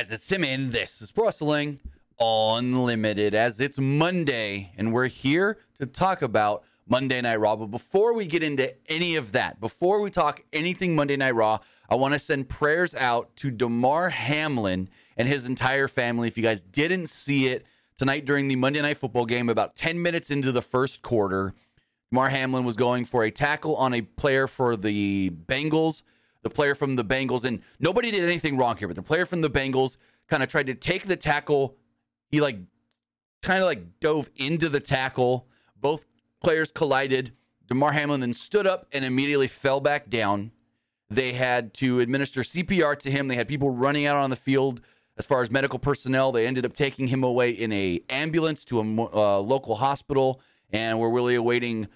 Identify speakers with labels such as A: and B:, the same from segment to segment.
A: guys? It's Tim, and this is Wrestling Unlimited. As it's Monday, and we're here to talk about Monday Night Raw. But before we get into any of that, before we talk anything Monday Night Raw, I want to send prayers out to Damar Hamlin and his entire family. If you guys didn't see it tonight during the Monday Night Football game, about 10 minutes into the first quarter, Damar Hamlin was going for a tackle on a player for the Bengals the player from the Bengals, and nobody did anything wrong here, but the player from the Bengals kind of tried to take the tackle. He like kind of like dove into the tackle. Both players collided. Damar Hamlin then stood up and immediately fell back down. They had to administer CPR to him. They had people running out on the field as far as medical personnel. They ended up taking him away in a ambulance to a uh, local hospital, and we're really awaiting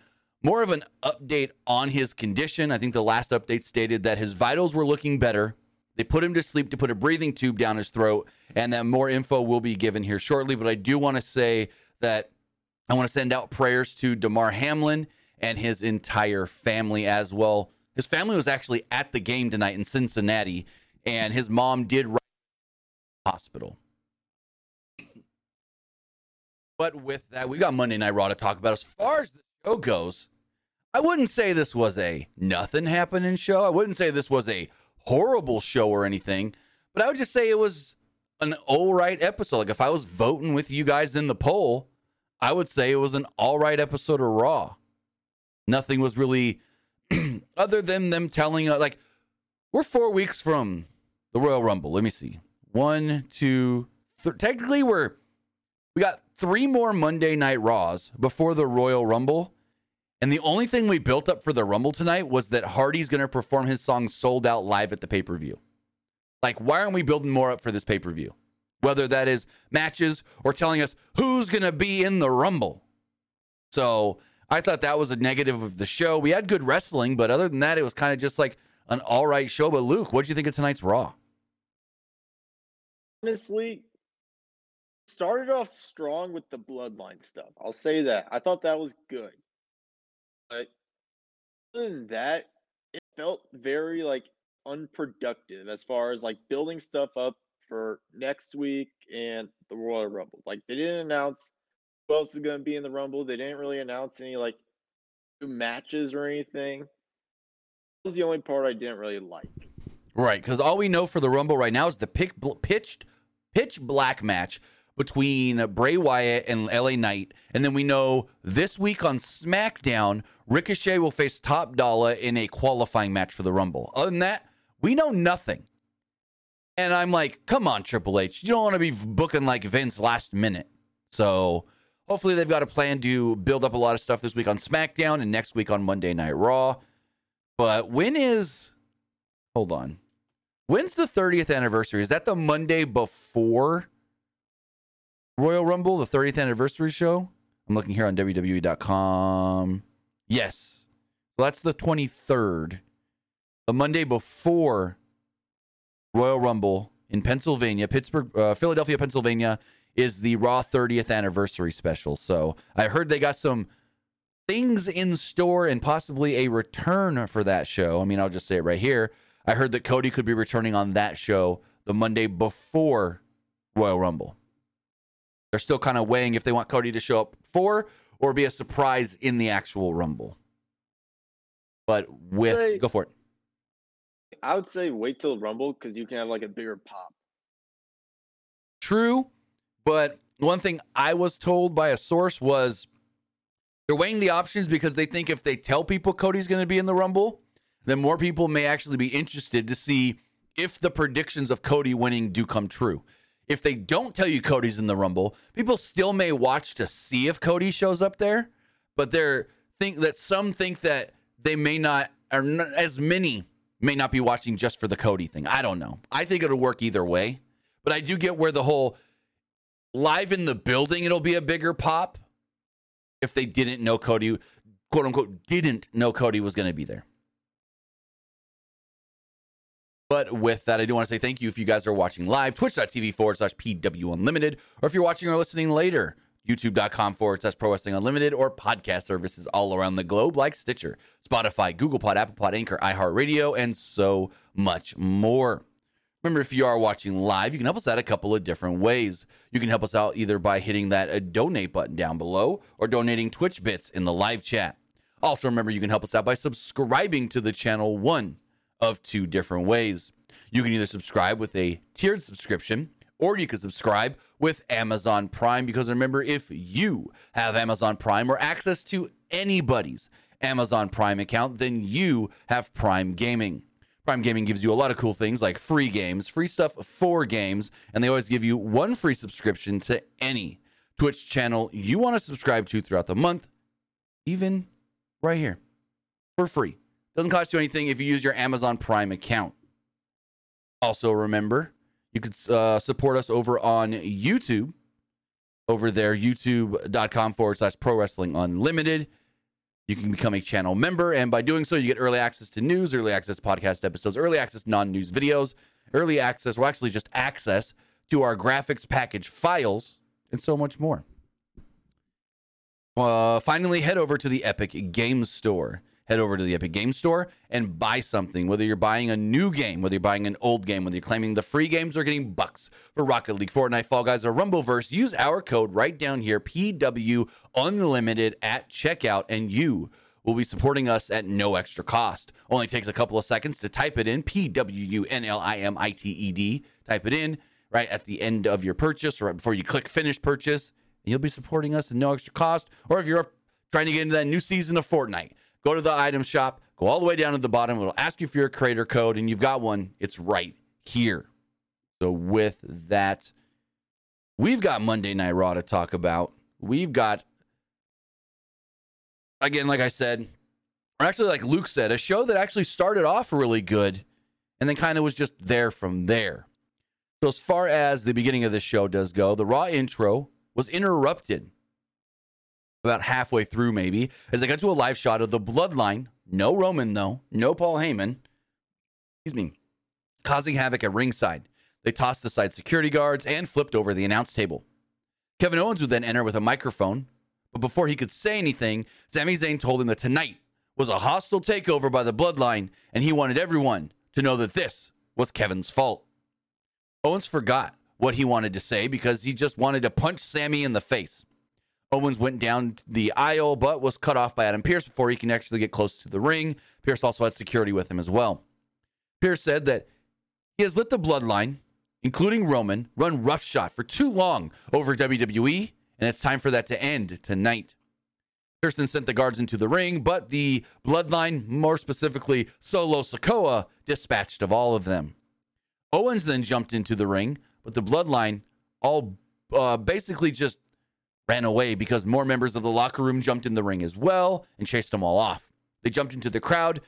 A: more of an update on his condition. I think the last update stated that his vitals were looking better. They put him to sleep to put a breathing tube down his throat, and that more info will be given here shortly. But I do want to say that I want to send out prayers to Damar Hamlin and his entire family as well. His family was actually at the game tonight in Cincinnati, and his mom did ride hospital. But with that, we got Monday Night Raw to talk about. As far as the show goes, I wouldn't say this was a nothing happening show. I wouldn't say this was a horrible show or anything, but I would just say it was an all right episode. Like if I was voting with you guys in the poll, I would say it was an all right episode of Raw. Nothing was really other than them telling uh, like we're four weeks from the Royal Rumble. Let me see. One, two, technically we're we got three more Monday Night Raws before the Royal Rumble. And the only thing we built up for the Rumble tonight was that Hardy's going to perform his song sold out live at the pay per view. Like, why aren't we building more up for this pay per view? Whether that is matches or telling us who's going to be in the Rumble. So I thought that was a negative of the show. We had good wrestling, but other than that, it was kind of just like an all right show. But Luke, what do you think of tonight's Raw?
B: Honestly, started off strong with the bloodline stuff. I'll say that. I thought that was good. But other than that, it felt very like unproductive as far as like building stuff up for next week and the Royal Rumble. Like they didn't announce who else is going to be in the Rumble. They didn't really announce any like new matches or anything. That was the only part I didn't really like.
A: Right, because all we know for the Rumble right now is the pick, pitched pitch black match between Bray Wyatt and LA Knight. And then we know this week on SmackDown, Ricochet will face Top Dolla in a qualifying match for the Rumble. Other than that, we know nothing. And I'm like, come on, Triple H. You don't want to be booking like Vince last minute. So hopefully they've got a plan to build up a lot of stuff this week on SmackDown and next week on Monday Night Raw. But when is. Hold on. When's the 30th anniversary? Is that the Monday before Royal Rumble, the 30th anniversary show. I'm looking here on WWE.com. Yes. So that's the 23rd. The Monday before Royal Rumble in Pennsylvania, Pittsburgh, uh, Philadelphia, Pennsylvania, is the Raw 30th anniversary special. So I heard they got some things in store and possibly a return for that show. I mean, I'll just say it right here. I heard that Cody could be returning on that show the Monday before Royal Rumble. They're still kind of weighing if they want Cody to show up for or be a surprise in the actual Rumble. But with say, go for it.
B: I would say wait till Rumble because you can have like a bigger pop.
A: True, but one thing I was told by a source was they're weighing the options because they think if they tell people Cody's going to be in the Rumble, then more people may actually be interested to see if the predictions of Cody winning do come true if they don't tell you Cody's in the Rumble, people still may watch to see if Cody shows up there, but they're think that some think that they may not or not, as many may not be watching just for the Cody thing. I don't know. I think it'll work either way, but I do get where the whole live in the building it'll be a bigger pop if they didn't know Cody quote unquote didn't know Cody was going to be there. But with that, I do want to say thank you if you guys are watching live, twitch.tv forward slash PW Unlimited, or if you're watching or listening later, youtube.com forward slash Pro Wrestling Unlimited, or podcast services all around the globe like Stitcher, Spotify, Google Pod, Apple Pod, Anchor, iHeartRadio, and so much more. Remember, if you are watching live, you can help us out a couple of different ways. You can help us out either by hitting that uh, donate button down below or donating Twitch bits in the live chat. Also, remember, you can help us out by subscribing to the channel one of two different ways. You can either subscribe with a tiered subscription or you can subscribe with Amazon Prime because remember, if you have Amazon Prime or access to anybody's Amazon Prime account, then you have Prime Gaming. Prime Gaming gives you a lot of cool things like free games, free stuff for games, and they always give you one free subscription to any Twitch channel you want to subscribe to throughout the month, even right here for free. Doesn't cost you anything if you use your Amazon Prime account. Also, remember, you could uh, support us over on YouTube. Over there, youtube.com forward slash pro wrestling unlimited. You can become a channel member, and by doing so, you get early access to news, early access podcast episodes, early access non news videos, early access, well, actually, just access to our graphics package files, and so much more. Uh, finally, head over to the Epic Games Store. Head over to the Epic Games Store and buy something. Whether you're buying a new game, whether you're buying an old game, whether you're claiming the free games or getting bucks for Rocket League, Fortnite, Fall Guys, or Rumbleverse, use our code right down here, PW Unlimited at checkout, and you will be supporting us at no extra cost. Only takes a couple of seconds to type it in, P W U N L I M I T E D. Type it in right at the end of your purchase or right before you click finish purchase, and you'll be supporting us at no extra cost. Or if you're trying to get into that new season of Fortnite, go to the item shop, go all the way down to the bottom. It'll ask you for your creator code, and you've got one. It's right here. So, with that, we've got Monday Night Raw to talk about. We've got, again, like I said, or actually, like Luke said, a show that actually started off really good and then kind of was just there from there. So, as far as the beginning of the show does go, the Raw intro was interrupted about halfway through, maybe, as they got to a live shot of the bloodline. No Roman, though. No Paul Heyman. Excuse me. Causing havoc at ringside. They tossed aside security guards and flipped over the announce table. Kevin Owens would then enter with a microphone, but before he could say anything, Sami Zayn told him that tonight was a hostile takeover by the bloodline, and he wanted everyone to know that this was Kevin's fault. Owens forgot what he wanted to say because he just wanted to punch Sami in the face. Owens went down the aisle, but was cut off by Adam Pearce before he can actually get close to the ring. Pearce also had security with him as well. Pearce said that he has let the bloodline, including Roman, run roughshod for too long over WWE, and it's time for that to end tonight. Then sent the guards into the ring, but the bloodline, more specifically Solo Sikoa, dispatched of all of them. Owens then jumped into the ring, but the bloodline all uh, basically just ran away because more members of the locker room jumped in the ring as well and chased them all off. They jumped into the crowd,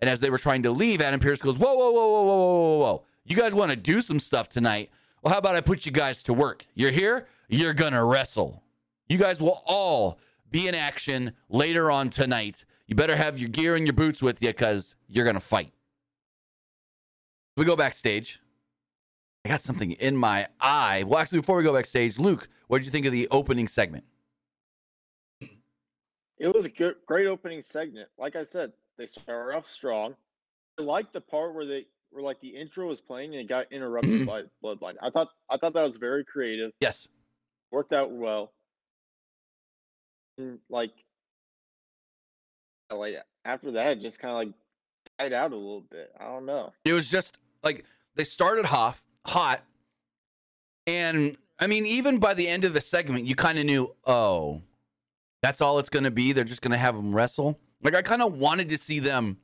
A: and as they were trying to leave, Adam Pearce goes, Whoa, whoa, whoa, whoa, whoa, whoa, whoa, whoa. You guys want to do some stuff tonight? Well, how about I put you guys to work? You're here, you're going to wrestle. You guys will all be in action later on tonight. You better have your gear and your boots with you because you're going to fight. We go backstage. I got something in my eye. Well, actually, before we go backstage, Luke, what did you think of the opening segment?
B: It was a good, great opening segment. Like I said, they started off strong. I liked the part where they where like the intro was playing and it got interrupted mm-hmm. by Bloodline. I thought I thought that was very creative.
A: Yes.
B: Worked out well. And like, like after that, it just kind of like died out a little bit. I don't know.
A: It was just like they started off hot, and I mean, even by the end of the segment, you kind of knew, oh, that's all it's going to be. They're just going to have them wrestle. Like I kind of wanted to see them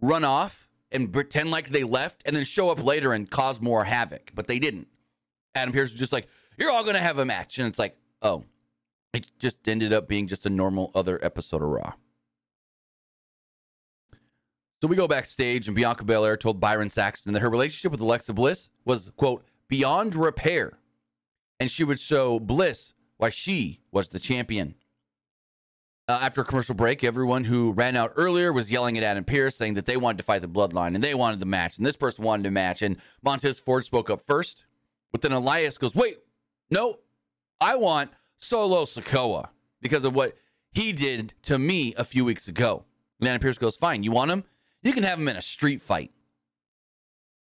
A: run off and pretend like they left, and then show up later and cause more havoc, but they didn't. Adam Pearce was just like, "You're all going to have a match," and it's like, oh, it just ended up being just a normal other episode of Raw. So we go backstage, and Bianca Belair told Byron Saxton that her relationship with Alexa Bliss was, quote, beyond repair. And she would show Bliss why she was the champion. Uh, after a commercial break, everyone who ran out earlier was yelling at Adam Pearce, saying that they wanted to fight the bloodline and they wanted the match, and this person wanted to match. And Montez Ford spoke up first, but then Elias goes, Wait, no, I want Solo Sikoa because of what he did to me a few weeks ago. And Adam Pearce goes, Fine, you want him? You can have him in a street fight.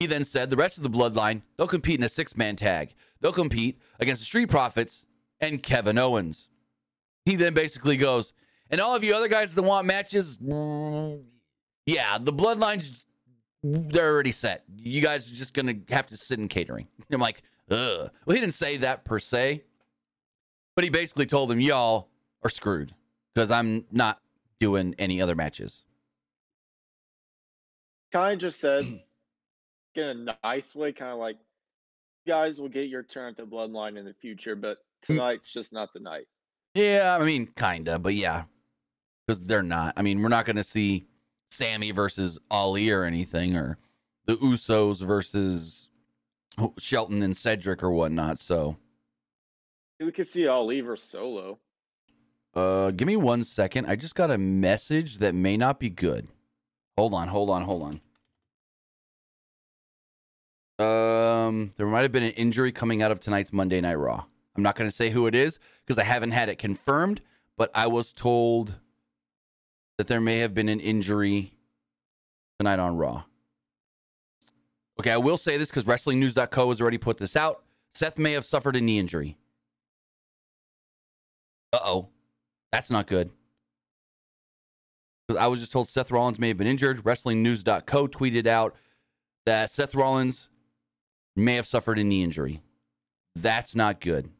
A: He then said the rest of the bloodline, they'll compete in a six man tag. They'll compete against the Street Profits and Kevin Owens. He then basically goes, and all of you other guys that want matches, yeah, the bloodlines, they're already set. You guys are just going to have to sit in catering. I'm like, ugh. Well, he didn't say that per se, but he basically told them, y'all are screwed because I'm not doing any other matches.
B: Kai just said, in a nice way, kind of like, you guys will get your turn at the bloodline in the future, but tonight's just not the night.
A: Yeah, I mean, kinda, but yeah, because they're not. I mean, we're not going to see Sami versus Ali or anything, or the Usos versus Shelton and Cedric or whatnot. So
B: we could see Ali versus Solo.
A: Uh, give me one second. I just got a message that may not be good. Hold on, hold on, hold on. Um, there might have been an injury coming out of tonight's Monday Night Raw. I'm not going to say who it is because I haven't had it confirmed, but I was told that there may have been an injury tonight on Raw. Okay, I will say this because WrestlingNews.co has already put this out. Seth may have suffered a knee injury. Uh oh. That's not good. I was just told Seth Rollins may have been injured. WrestlingNews.co tweeted out that Seth Rollins may have suffered a knee injury. That's not good.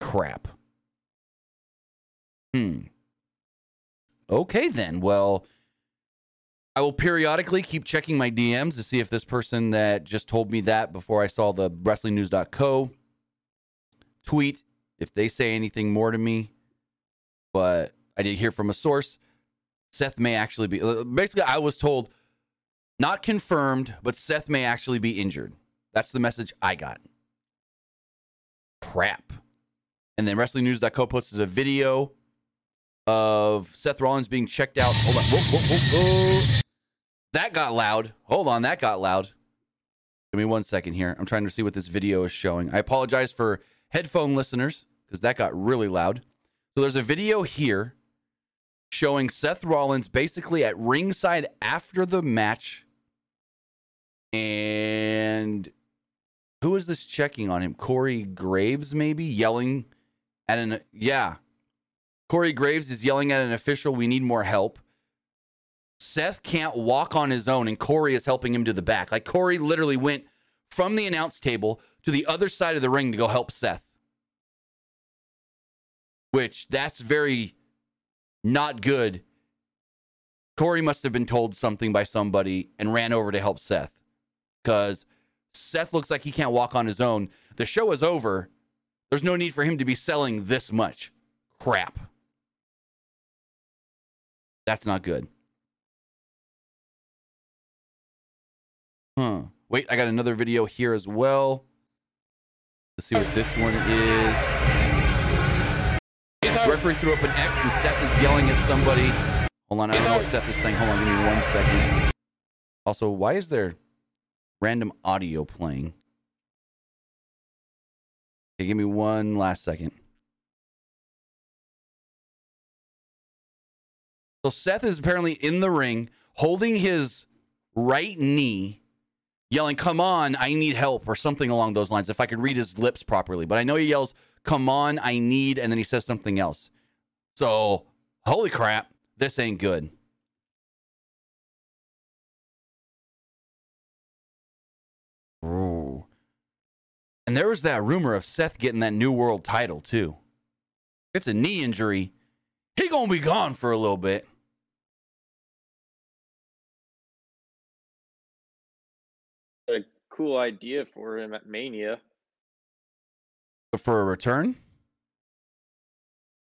A: Crap. Hmm. Okay, then. Well, I will periodically keep checking my DMs to see if this person that just told me that before I saw the WrestlingNews.co tweet, if they say anything more to me. But I did hear from a source. Seth may actually be. Basically, I was told, not confirmed, but Seth may actually be injured. That's the message I got. Crap. And then WrestlingNews.co posted a video of Seth Rollins being checked out. Hold on. Whoa, whoa, whoa, that got loud. Hold on. That got loud. Give me one second here. I'm trying to see what this video is showing. I apologize for headphone listeners because that got really loud. So there's a video here showing Seth Rollins basically at ringside after the match. And who is this checking on him? Corey Graves, maybe yelling at an. Yeah, Corey Graves is yelling at an official, we need more help. Seth can't walk on his own, and Corey is helping him to the back. Like Corey literally went from the announce table to the other side of the ring to go help Seth. Which that's very not good. Corey must have been told something by somebody and ran over to help Seth. Because Seth looks like he can't walk on his own. The show is over. There's no need for him to be selling this much crap. That's not good. Huh. Wait, I got another video here as well. Let's see what this one is. Referee threw up an X and Seth is yelling at somebody. Hold on, I don't know what Seth is saying. Hold on, give me one second. Also, why is there random audio playing? Okay, give me one last second. So Seth is apparently in the ring holding his right knee, yelling, Come on, I need help, or something along those lines, if I could read his lips properly. But I know he yells, Come on, I need, and then he says something else. So, holy crap, this ain't good. And there was that rumor of Seth getting that new world title, too. It's a knee injury. He gonna be gone for a little bit.
B: a cool idea for him at Mania.
A: For a return?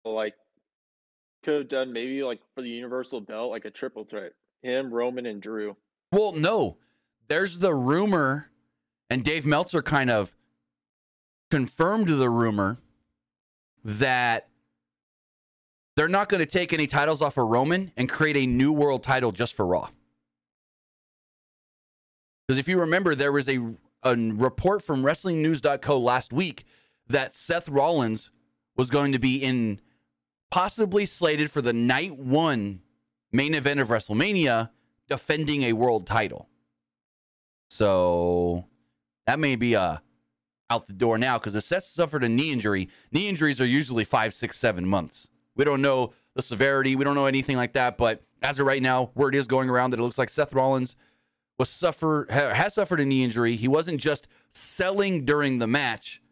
B: Like, could have done maybe like for the Universal Belt, like a triple threat. Him, Roman, and Drew.
A: Well, no. There's the rumor, and Dave Meltzer kind of confirmed the rumor that they're not going to take any titles off of Roman and create a new world title just for Raw. Because if you remember, there was a, a report from WrestlingNews.co last week that Seth Rollins was going to be in possibly slated for the night one main event of WrestleMania defending a world title. So that may be uh, out the door now because Seth suffered a knee injury, knee injuries are usually five, six, seven months. We don't know the severity. We don't know anything like that. But as of right now, word is going around that it looks like Seth Rollins was suffer ha- has suffered a knee injury. He wasn't just selling during the match,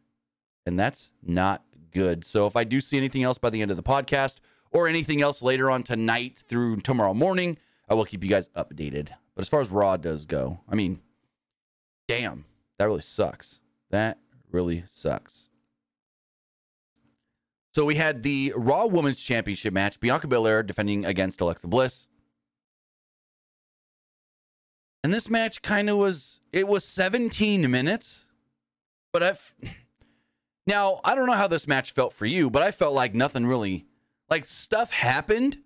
A: and that's not good. So if I do see anything else by the end of the podcast or anything else later on tonight through tomorrow morning, I will keep you guys updated. But as far as Raw does go, I mean, damn, that really sucks. That really sucks. So we had the Raw Women's Championship match, Bianca Belair defending against Alexa Bliss. And this match kind of was it was 17 minutes, but I've now I don't know how this match felt for you, but I felt like nothing really like stuff happened,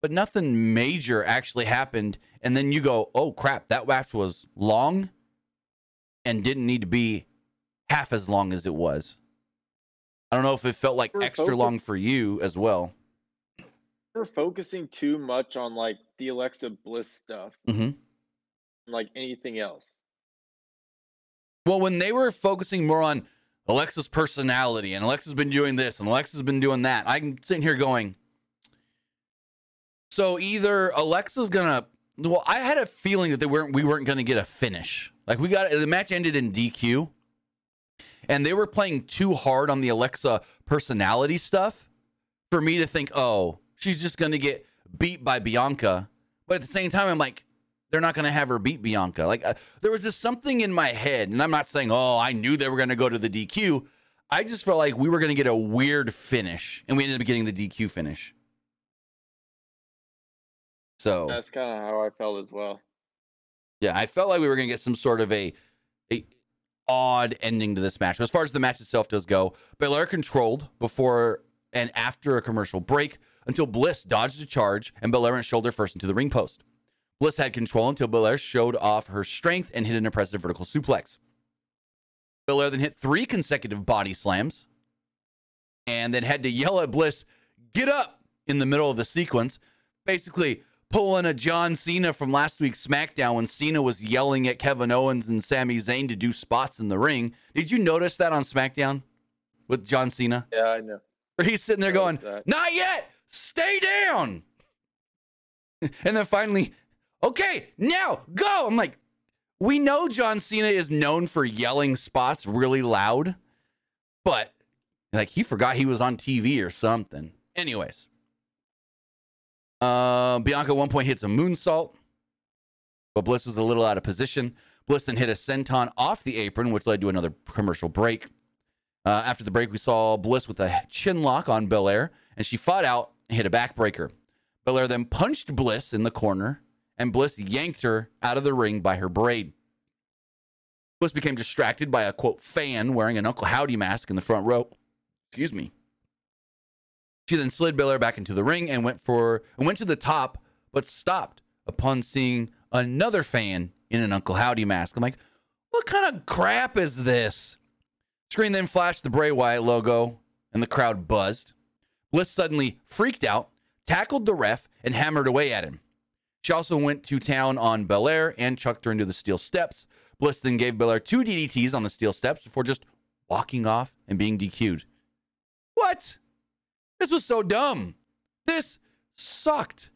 A: but nothing major actually happened. And then you go, oh crap, that match was long and didn't need to be half as long as it was. I don't know if it felt like
B: We're
A: extra
B: focused-
A: long for you as well.
B: We're focusing too much on like the Alexa Bliss stuff,
A: hmm
B: like anything else.
A: Well, when they were focusing more on Alexa's personality and Alexa's been doing this and Alexa's been doing that, I'm sitting here going, so either Alexa's gonna. Well, I had a feeling that they weren't. We weren't gonna get a finish. Like we got the match ended in DQ, and they were playing too hard on the Alexa personality stuff for me to think, oh, she's just gonna get beat by Bianca. But at the same time, I'm like, they're not going to have her beat Bianca. Like uh, there was just something in my head, and I'm not saying, oh, I knew they were going to go to the DQ. I just felt like we were going to get a weird finish, and we ended up getting the DQ finish. So
B: That's kind of how I felt as well.
A: yeah, I felt like we were going to get some sort of a, a odd ending to this match. But as far as the match itself does go, Belair controlled before and after a commercial break until Bliss dodged a charge and Belair went shoulder first into the ring post. Bliss had control until Belair showed off her strength and hit an impressive vertical suplex. Belair then hit three consecutive body slams and then had to yell at Bliss, get up in the middle of the sequence. Basically, pulling a John Cena from last week's SmackDown when Cena was yelling at Kevin Owens and Sami Zayn to do spots in the ring. Did you notice that on SmackDown with John Cena?
B: Yeah, I know.
A: Where he's sitting there going,
B: that.
A: Not yet, stay down. and then finally, okay, now go. I'm like, we know John Cena is known for yelling spots really loud, but like he forgot he was on TV or something. Anyways, uh, Bianca at one point hits a moonsault, but Bliss was a little out of position. Bliss then hit a senton off the apron, which led to another commercial break. Uh, after the break, we saw Bliss with a chin lock on Belair, and she fought out and hit a backbreaker. Belair then punched Bliss in the corner, and Bliss yanked her out of the ring by her braid. Bliss became distracted by a quote fan wearing an Uncle Howdy mask in the front row. Excuse me. She then slid Belair back into the ring and went for and went to the top, but stopped upon seeing another fan in an Uncle Howdy mask. I'm like, what kind of crap is this? Screen then flashed the Bray Wyatt logo, and the crowd buzzed. Bliss suddenly freaked out, tackled the ref, and hammered away at him. She also went to town on Belair and chucked her into the steel steps. Bliss then gave Belair two DDTs on the steel steps before just walking off and being DQ'd. What? This was so dumb. This sucked.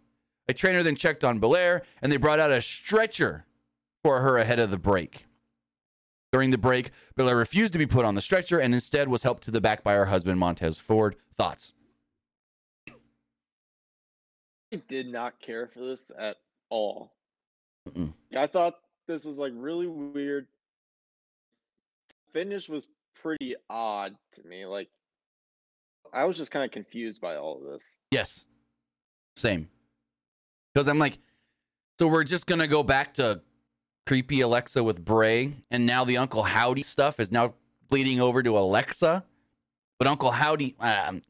A: A trainer then checked on Belair, and they brought out a stretcher for her ahead of the break. During the break, Belair refused to be put on the stretcher and instead was helped to the back by her husband, Montez Ford. Thoughts?
B: I did not care for this at all.
A: Mm-mm.
B: I thought this was like really weird. Finish was pretty odd to me. Like, I was just kind of confused by all of this.
A: Yes. Same. Because I'm like, so we're just going to go back to creepy Alexa with Bray, and now the Uncle Howdy stuff is now bleeding over to Alexa. But Uncle Howdy, um,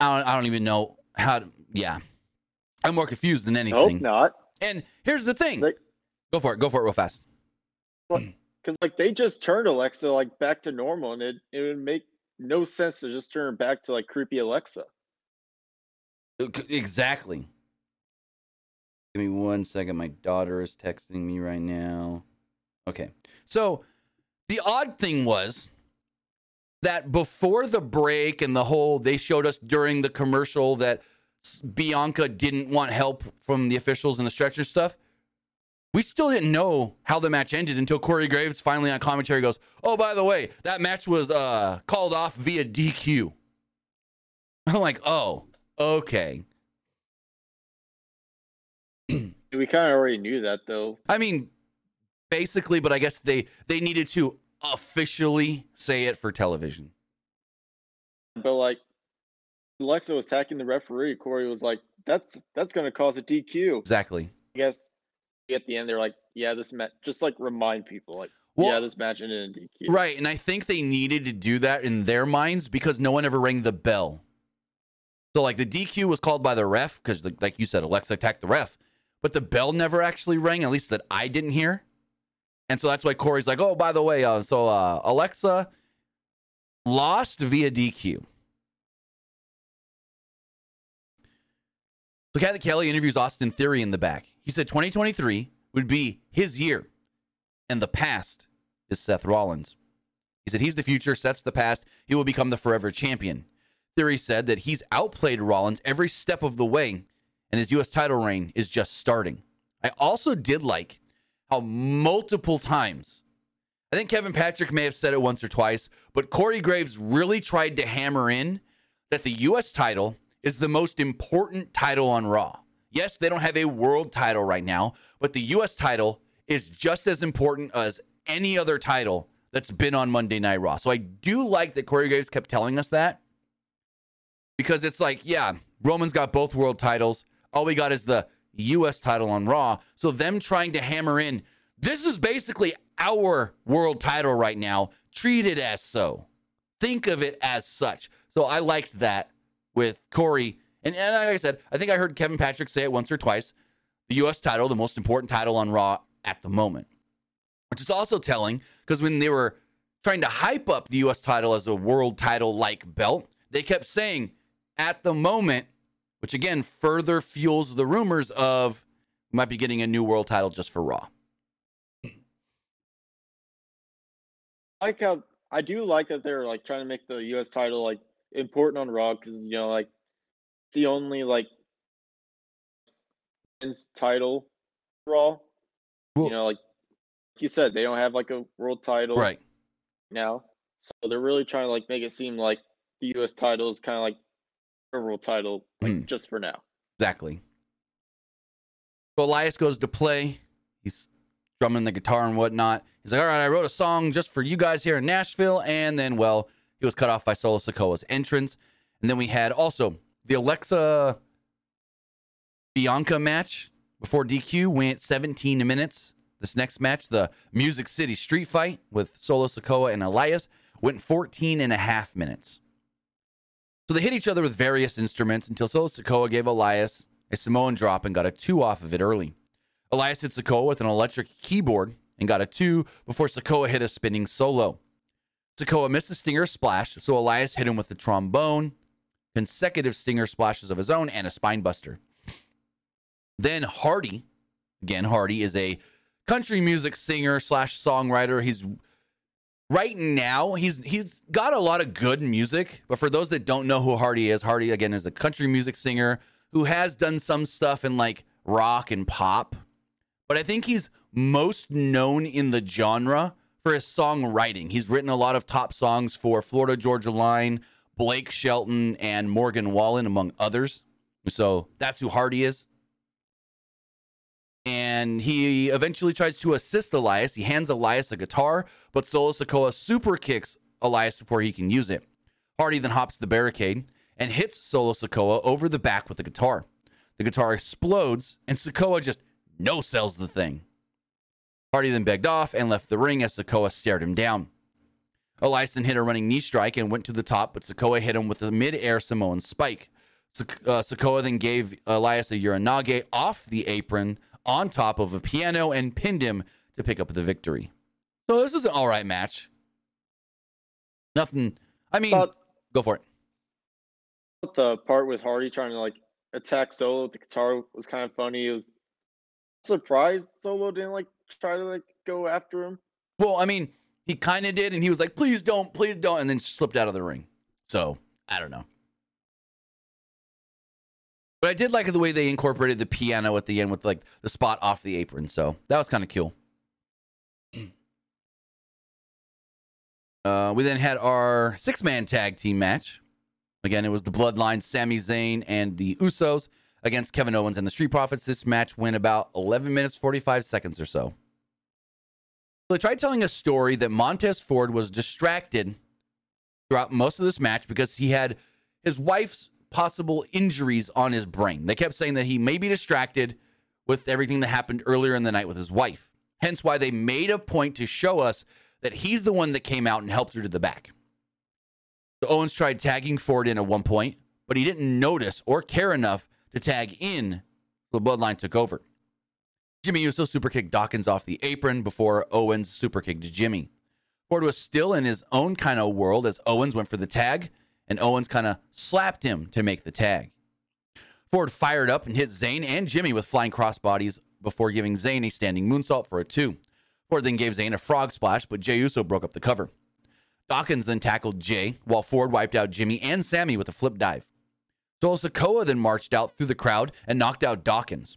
A: I, don't, I don't even know how to, yeah. I'm more confused than anything.
B: hope not.
A: And here's the thing
B: Like-
A: go for it. Go for it real fast.
B: Because like they just turned Alexa like back to normal, and it it would make no sense to just turn back to like creepy Alexa.
A: Uh, exactly. Give me one second. My daughter is texting me right now. Okay. So the odd thing was that before the break and the whole, they showed us during the commercial that Bianca didn't want help from the officials and the stretcher stuff. We still didn't know how the match ended until Corey Graves finally on commentary goes, "Oh, by the way, that match was uh, called off via DQ." I'm like, "Oh, okay."
B: we kind of already knew that, though.
A: I mean, basically, but I guess they they needed to officially say it for television.
B: But like, Alexa was attacking the referee. Corey was like, "That's that's going to cause a DQ."
A: Exactly.
B: I guess at the end they're like, "Yeah, this match." Just like remind people, like, well, "Yeah, this match ended in DQ."
A: Right, and I think they needed to do that in their minds because no one ever rang the bell. So like the DQ was called by the ref because, like you said, Alexa attacked the ref, but the bell never actually rang. At least that I didn't hear. And so that's why Corey's like, "Oh, by the way, uh, so uh, Alexa lost via DQ." So Cathy Kelly interviews Austin Theory in the back. He said 2023 would be his year, and the past is Seth Rollins. He said he's the future, Seth's the past. He will become the forever champion. Theory said that he's outplayed Rollins every step of the way, and his U.S. title reign is just starting. I also did like how multiple times, I think Kevin Patrick may have said it once or twice, but Corey Graves really tried to hammer in that the U.S. title is the most important title on Raw. Yes, they don't have a world title right now, but the U.S. title is just as important as any other title that's been on Monday Night Raw. So I do like that Corey Graves kept telling us that because it's like, yeah, Roman's got both world titles. All we got is the U.S. title on Raw. So them trying to hammer in, this is basically our world title right now. Treat it as so. Think of it as such. So I liked that with Corey. And, and like I said, I think I heard Kevin Patrick say it once or twice. The U.S. title, the most important title on Raw at the moment, which is also telling because when they were trying to hype up the U.S. title as a world title like belt, they kept saying at the moment, which again further fuels the rumors of we might be getting a new world title just for Raw.
B: I like how I do like that they're like trying to make the U.S. title like important on Raw because you know like the only like title Raw. Well, you know, like you said, they don't have like a world title
A: right
B: now, so they're really trying to like make it seem like the U.S. title is kind of like a world title, like mm. just for now.
A: Exactly. So Elias goes to play. He's drumming the guitar and whatnot. He's like, "All right, I wrote a song just for you guys here in Nashville," and then, well, he was cut off by Solo Sikoa's entrance. And then we had also the Alexa Bianca match before DQ went 17 minutes. This next match, the Music City Street Fight with Solo Sikoa and Elias, went 14 and a half minutes. So they hit each other with various instruments until Solo Sikoa gave Elias a Samoan drop and got a two off of it early. Elias hit Sikoa with an electric keyboard and got a two before Sikoa hit a spinning solo. Sikoa missed the stinger splash, so Elias hit him with the trombone, consecutive stinger splashes of his own, and a spinebuster. Then Hardy, again, Hardy is a country music singer slash songwriter. He's right now he's he's got a lot of good music, but for those that don't know who Hardy is, Hardy again is a country music singer who has done some stuff in like rock and pop. But I think he's most known in the genre for his songwriting. He's written a lot of top songs for Florida Georgia Line, Blake Shelton, and Morgan Wallen, among others. So that's who Hardy is. And he eventually tries to assist Elias. He hands Elias a guitar, but Solo Sikoa super kicks Elias before he can use it. Hardy then hops the barricade and hits Solo Sikoa over the back with the guitar. The guitar explodes, and Sikoa just no sells the thing. Hardy then begged off and left the ring as Sikoa stared him down. Elias then hit a running knee strike and went to the top, but Sikoa hit him with a mid-air Samoan spike. Uh, Sikoa then gave Elias a Uranage off the apron on top of a piano and pinned him to pick up the victory. So this is an all right match. Nothing. I mean, but, go for it.
B: The part with Hardy trying to like attack Solo with the guitar was kind of funny. It was surprised Solo didn't like try to like go after him.
A: Well, I mean, he kind of did, and he was like, "Please don't, please don't," and then slipped out of the ring. So I don't know. But I did like the way they incorporated the piano at the end with like the spot off the apron. So that was kind of cool. Uh, we then had our six man tag team match. Again, it was the Bloodline, Sami Zayn, and the Usos against Kevin Owens and the Street Profits. This match went about 11 minutes, 45 seconds or so. So they tried telling a story that Montez Ford was distracted throughout most of this match because he had his wife's possible injuries on his brain. They kept saying that he may be distracted with everything that happened earlier in the night with his wife. Hence why they made a point to show us that he's the one that came out and helped her to the back. So Owens tried tagging Ford in at one point, but he didn't notice or care enough to tag in. The bloodline took over. Jimmy Uso superkicked Dawkins off the apron before Owens superkicked Jimmy. Ford was still in his own kind of world as Owens went for the tag, and Owens kind of slapped him to make the tag. Ford fired up and hit Zayn and Jimmy with flying crossbodies before giving Zayn a standing moonsault for a two. Ford then gave Zayn a frog splash, but Jey Uso broke up the cover. Dawkins then tackled Jey, while Ford wiped out Jimmy and Sami with a flip dive. Solo Sikoa then marched out through the crowd and knocked out Dawkins.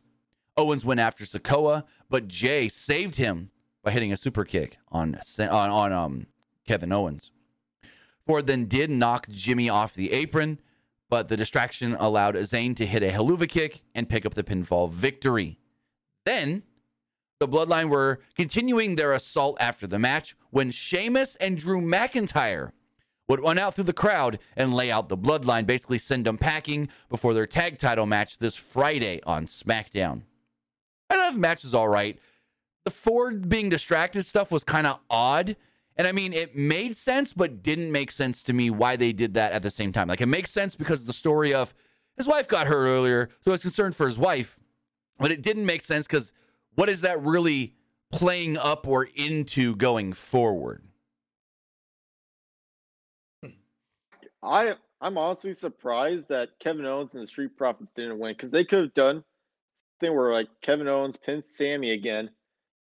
A: Owens went after Sikoa, but Jey saved him by hitting a super kick on on, on um, Kevin Owens. Ford then did knock Jimmy off the apron, but the distraction allowed Zayn to hit a Helluva Kick and pick up the pinfall victory. Then the Bloodline were continuing their assault after the match when Sheamus and Drew McIntyre would run out through the crowd and lay out the Bloodline, basically send them packing before their tag title match this Friday on SmackDown. I thought the match was all right. The Ford being distracted stuff was kind of odd. And I mean, it made sense, but didn't make sense to me why they did that at the same time. Like, it makes sense because of the story of his wife got hurt earlier, so I was concerned for his wife. But it didn't make sense because what is that really playing up or into going forward?
B: I I'm honestly surprised that Kevin Owens and the Street Profits didn't win because they could have done something where like Kevin Owens pins Sami again.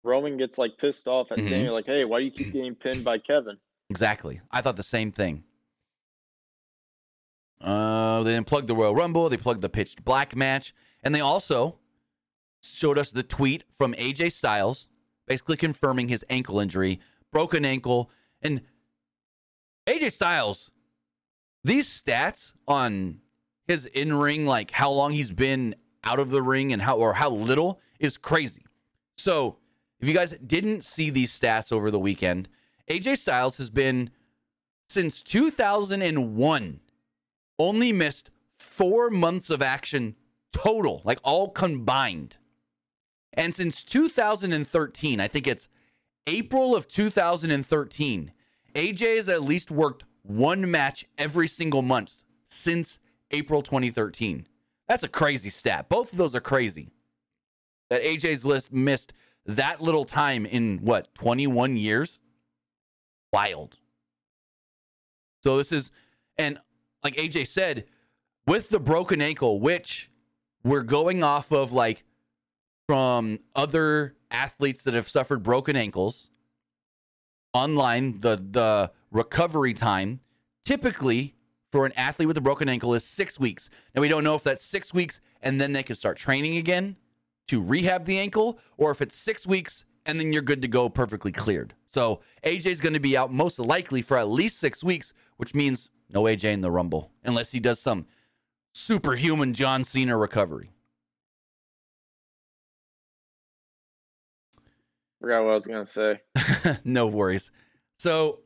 B: Roman gets like pissed off at
A: Mhm.
B: Sami, like, "Hey, why do you keep getting pinned by Kevin?"
A: Exactly. I thought the same thing. Uh, they didn't plug the Royal Rumble. They plugged the pitched black match, and they also showed us the tweet from AJ Styles, basically confirming his ankle injury, broken ankle, and AJ Styles. These stats on his in ring, like how long he's been out of the ring and how or how little, is crazy. So, if you guys didn't see these stats over the weekend, AJ Styles has been since 2001 only missed four months of action total, like all combined. And since 2013, I think it's April of 2013, AJ has at least worked one match every single month since April 2013. That's a crazy stat. Both of those are crazy. That AJ's list missed that little time in what, 21 years? Wild. So this is, and like AJ said, with the broken ankle, which we're going off of like from other athletes that have suffered broken ankles online, the the recovery time typically for an athlete with a broken ankle is six weeks. Now we don't know if that's six weeks and then they can start training again to rehab the ankle, or if it's six weeks and then you're good to go perfectly cleared. So AJ's going to be out most likely for at least six weeks, which means no AJ in the Rumble unless he does some superhuman John Cena recovery.
B: Forgot what I was gonna say.
A: no worries. So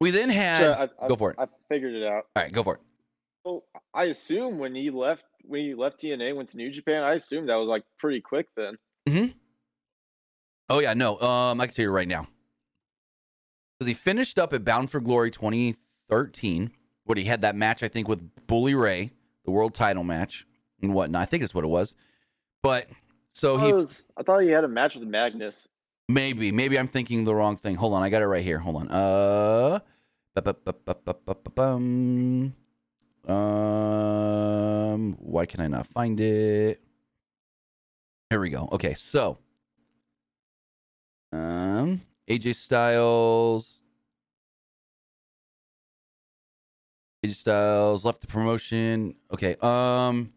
A: we then had
B: Sure, I, I,
A: go for it.
B: I figured it out.
A: all right, go for it.
B: So I assume when he left, when he left TNA, went to New Japan, I assume that was like pretty quick then. Hmm.
A: Oh yeah, no. Um, I can tell you right now. Because he finished up at Bound for Glory 2013, what he had that match, I think, with Bully Ray, the world title match and whatnot. I think that's what it was. But so
B: I,
A: he
B: was, I thought he had a match with Magnus.
A: Maybe, maybe I'm thinking the wrong thing. Hold on, I got it right here. Hold on. Uh um why can I not find it? Here we go. Okay, so um AJ Styles AJ Styles left the promotion. Okay, um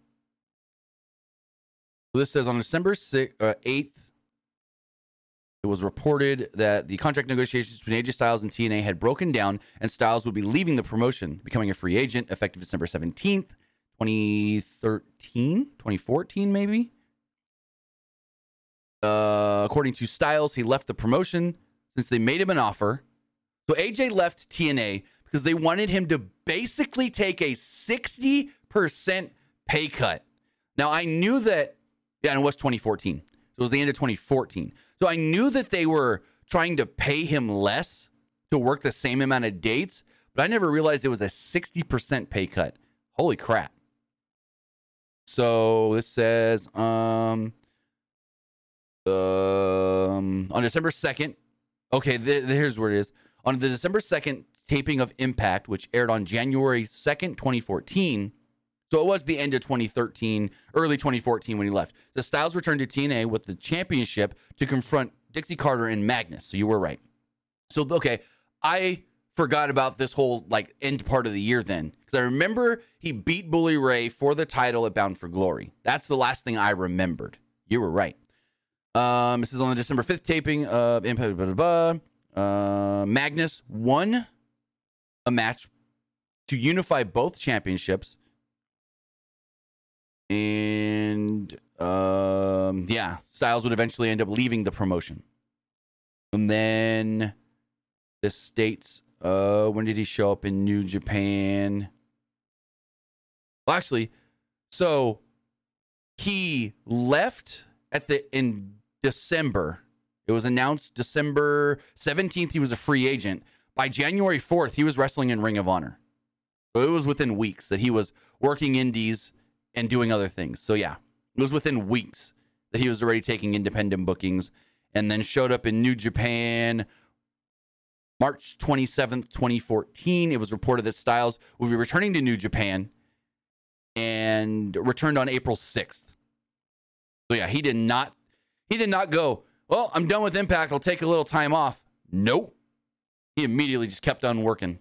A: this says on December 6th, uh, 8th it was reported that the contract negotiations between AJ Styles and TNA had broken down and Styles would be leaving the promotion, becoming a free agent effective December 17th, 2013, 2014 maybe. Uh, according to Styles, he left the promotion since they made him an offer. So AJ left TNA because they wanted him to basically take a 60% pay cut. Now, I knew that, yeah, and it was 2014. It was the end of 2014. So I knew that they were trying to pay him less to work the same amount of dates, but I never realized it was a 60% pay cut. Holy crap. So this says, um, um, on December 2nd, okay, th- here's where it is. On the December 2nd taping of Impact, which aired on January 2nd, 2014, so it was the end of 2013, early 2014 when he left. The Styles returned to TNA with the championship to confront Dixie Carter and Magnus. So you were right. So, okay, I forgot about this whole like end part of the year then because I remember he beat Bully Ray for the title at Bound for Glory. That's the last thing I remembered. You were right. Um, this is on the December 5th taping of Impact. Blah, blah, blah. Uh, Magnus won a match to unify both championships. And um, yeah, Styles would eventually end up leaving the promotion. And then the states, uh, when did he show up in New Japan? Well, actually, so he left at the in December. It was announced December 17th he was a free agent. By January 4th, he was wrestling in Ring of Honor. So it was within weeks that he was working indies and doing other things. So yeah, it was within weeks that he was already taking independent bookings and then showed up in New Japan March 27th, 2014. It was reported that Styles would be returning to New Japan and returned on April 6th. So yeah, he did not he did not go, "Well, I'm done with Impact. I'll take a little time off." Nope. He immediately just kept on working.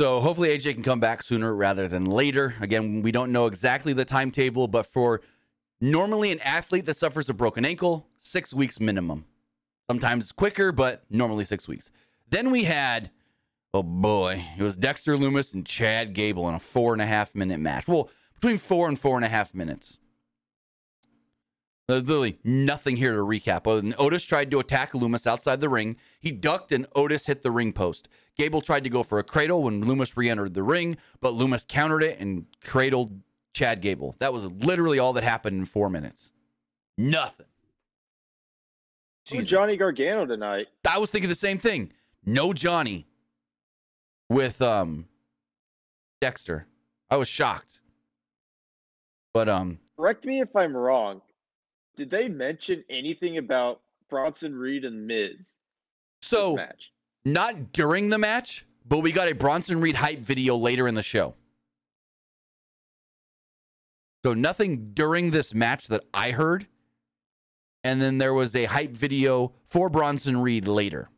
A: So hopefully AJ can come back sooner rather than later. Again, we don't know exactly the timetable, but for normally an athlete that suffers a broken ankle, six weeks minimum. Sometimes quicker, but normally six weeks. Then we had, oh boy, it was Dexter Lumis and Chad Gable in a four and a half minute match. Well, between four and four and a half minutes. There's literally nothing here to recap. Otis tried to attack Lumis outside the ring. He ducked and Otis hit the ring post. Gable tried to go for a cradle when Lumis re entered the ring, but Lumis countered it and cradled Chad Gable. That was literally all that happened in four minutes. Nothing.
B: Oh, Johnny Gargano tonight.
A: I was thinking the same thing. No Johnny with um Dexter. I was shocked. But um
B: correct me if I'm wrong. Did they mention anything about Bronson Reed and Miz?
A: So match? Not during the match, but we got a Bronson Reed hype video later in the show. So nothing during this match that I heard. And then there was a hype video for Bronson Reed later.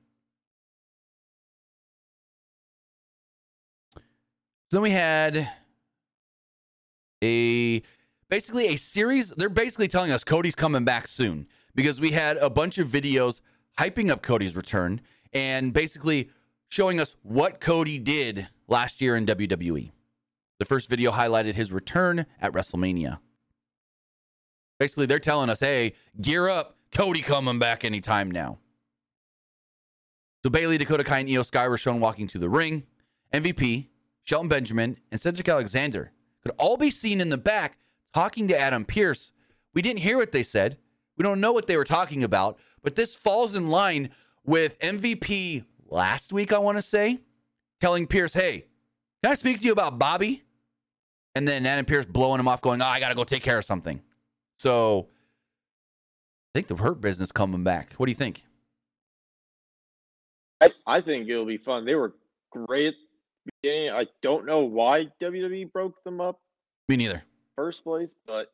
A: So then we had a basically a series. They're basically telling us Cody's coming back soon because we had a bunch of videos hyping up Cody's return and basically showing us what Cody did last year in WWE. The first video highlighted his return at WrestleMania. Basically, they're telling us, hey, gear up. Cody coming back anytime now. So Bayley, Dakota Kai, and Iyo Sky were shown walking to the ring. MVP, Shelton Benjamin, and Cedric Alexander could all be seen in the back talking to Adam Pearce. We didn't hear what they said. We don't know what they were talking about, but this falls in line with MVP last week, I want to say, telling Pearce, hey, can I speak to you about Bobby? And then Adam Pearce blowing him off, going, oh, I got to go take care of something. So I think the Hurt business coming back. What do you think?
B: I, I think it'll be fun. They were great beginning. I don't know why WWE broke them up
A: Me neither.
B: first place, but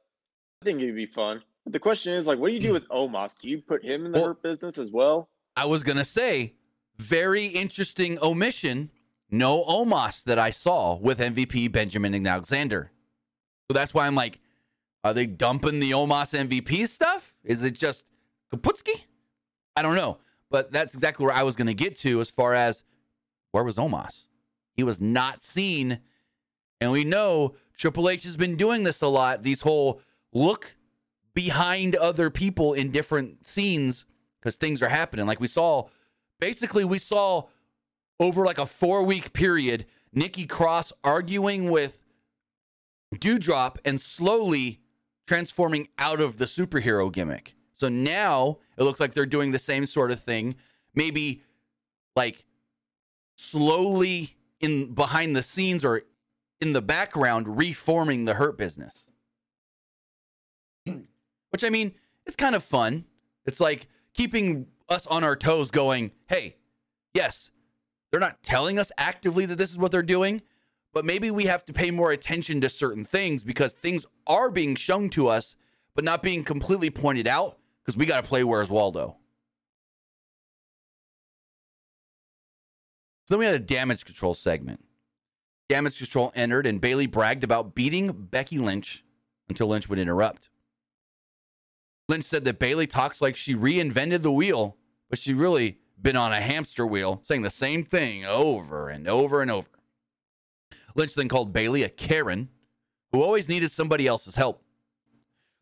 B: I think it'd be fun. But the question is, like, what do you do with Omos? Do you put him in the
A: Well-
B: hurt business as well?
A: I was gonna say, very interesting omission. No Omos that I saw with MVP Benjamin and Alexander. So that's why I'm like, are they dumping the Omos MVP stuff? Is it just Kaputski? I don't know. But that's exactly where I was gonna get to as far as where was Omos? He was not seen. And we know Triple H has been doing this a lot. These whole look behind other people in different scenes because things are happening. Like we saw, basically, we saw over like a four week period, Nikki Cross arguing with Dewdrop and slowly transforming out of the superhero gimmick. So now it looks like they're doing the same sort of thing, maybe like slowly in behind the scenes or in the background reforming the hurt business. Which I mean, it's kind of fun. It's like keeping us on our toes going, hey, yes, they're not telling us actively that this is what they're doing, but maybe we have to pay more attention to certain things because things are being shown to us, but not being completely pointed out because we got to play Where's Waldo. So then we had a damage control segment. Damage control entered, and Bayley bragged about beating Becky Lynch until Lynch would interrupt. Lynch said that Bayley talks like she reinvented the wheel, but she really been on a hamster wheel, saying the same thing over and over and over. Lynch then called Bayley a Karen who always needed somebody else's help.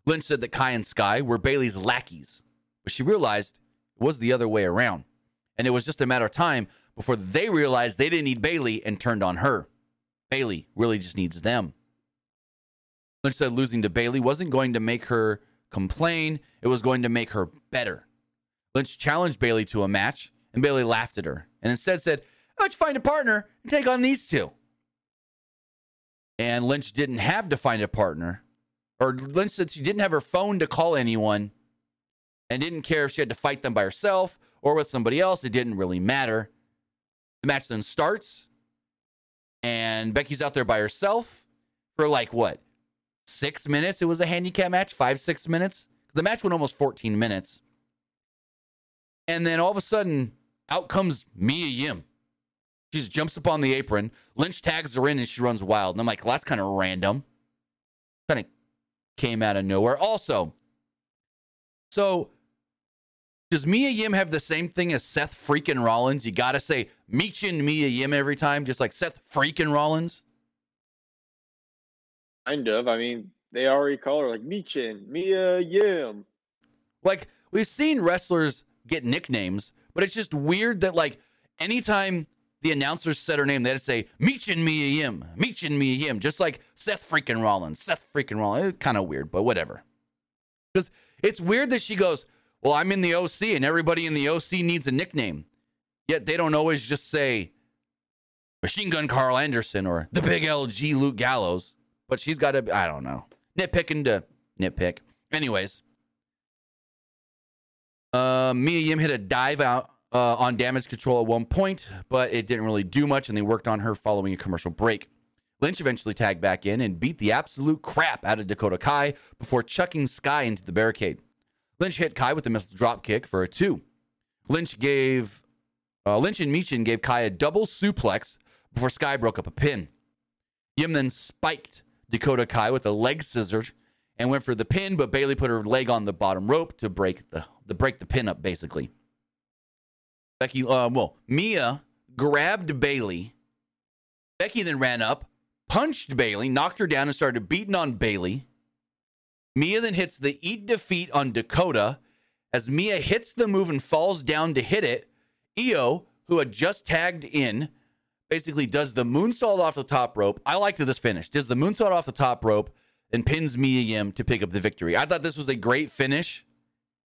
A: Lynch said that Kai and Sky were Bayley's lackeys, but she realized it was the other way around. And it was just a matter of time before they realized they didn't need Bayley and turned on her. Bayley really just needs them. Lynch said losing to Bayley wasn't going to make her complain, it was going to make her better. Lynch challenged Bayley to a match, and Bayley laughed at her and instead said, Let's find a partner and take on these two? And Lynch didn't have to find a partner. Or Lynch said she didn't have her phone to call anyone and didn't care if she had to fight them by herself or with somebody else. It didn't really matter. The match then starts, and Becky's out there by herself for like what? Six minutes? It was a handicap match, five, six minutes. The match went almost 14 minutes. And then all of a sudden, out comes Mia Yim. She just jumps up on the apron. Lynch tags her in and she runs wild. And I'm like, well, that's kind of random. Kind of came out of nowhere. Also, so does Mia Yim have the same thing as Seth freaking Rollins? You got to say Michin Mia Yim every time, just like Seth freaking Rollins?
B: Kind of. I mean, they already call her like Michin, Mia Yim.
A: Like, we've seen wrestlers get nicknames, but it's just weird that, like, anytime the announcers said her name, they'd say, Michin Mia Yim, Michin Mia Yim, just like Seth freaking Rollins, Seth freaking Rollins. It's kind of weird, but whatever. Because it's weird that she goes, Well, I'm in the OC and everybody in the OC needs a nickname. Yet they don't always just say Machine Gun Karl Anderson or the Big LG Luke Gallows. But she's got to, I don't know, nitpicking to nitpick. Anyways, uh, Mia Yim hit a dive out uh, on damage control at one point, but it didn't really do much, and they worked on her following a commercial break. Lynch eventually tagged back in and beat the absolute crap out of Dakota Kai before chucking Sky into the barricade. Lynch hit Kai with a missile drop kick for a two. Lynch gave uh, Lynch and Michin gave Kai a double suplex before Sky broke up a pin. Yim then spiked Dakota Kai with a leg scissor and went for the pin, but Bayley put her leg on the bottom rope to break the, the break the pin up basically. Becky, uh, well, Mia grabbed Bayley. Becky then ran up, punched Bayley, knocked her down, and started beating on Bayley. Mia then hits the eat defeat on Dakota. As Mia hits the move and falls down to hit it, Iyo, who had just tagged in, basically does the moonsault off the top rope. I liked this finish. Does the moonsault off the top rope and pins Mia Yim to pick up the victory. I thought this was a great finish.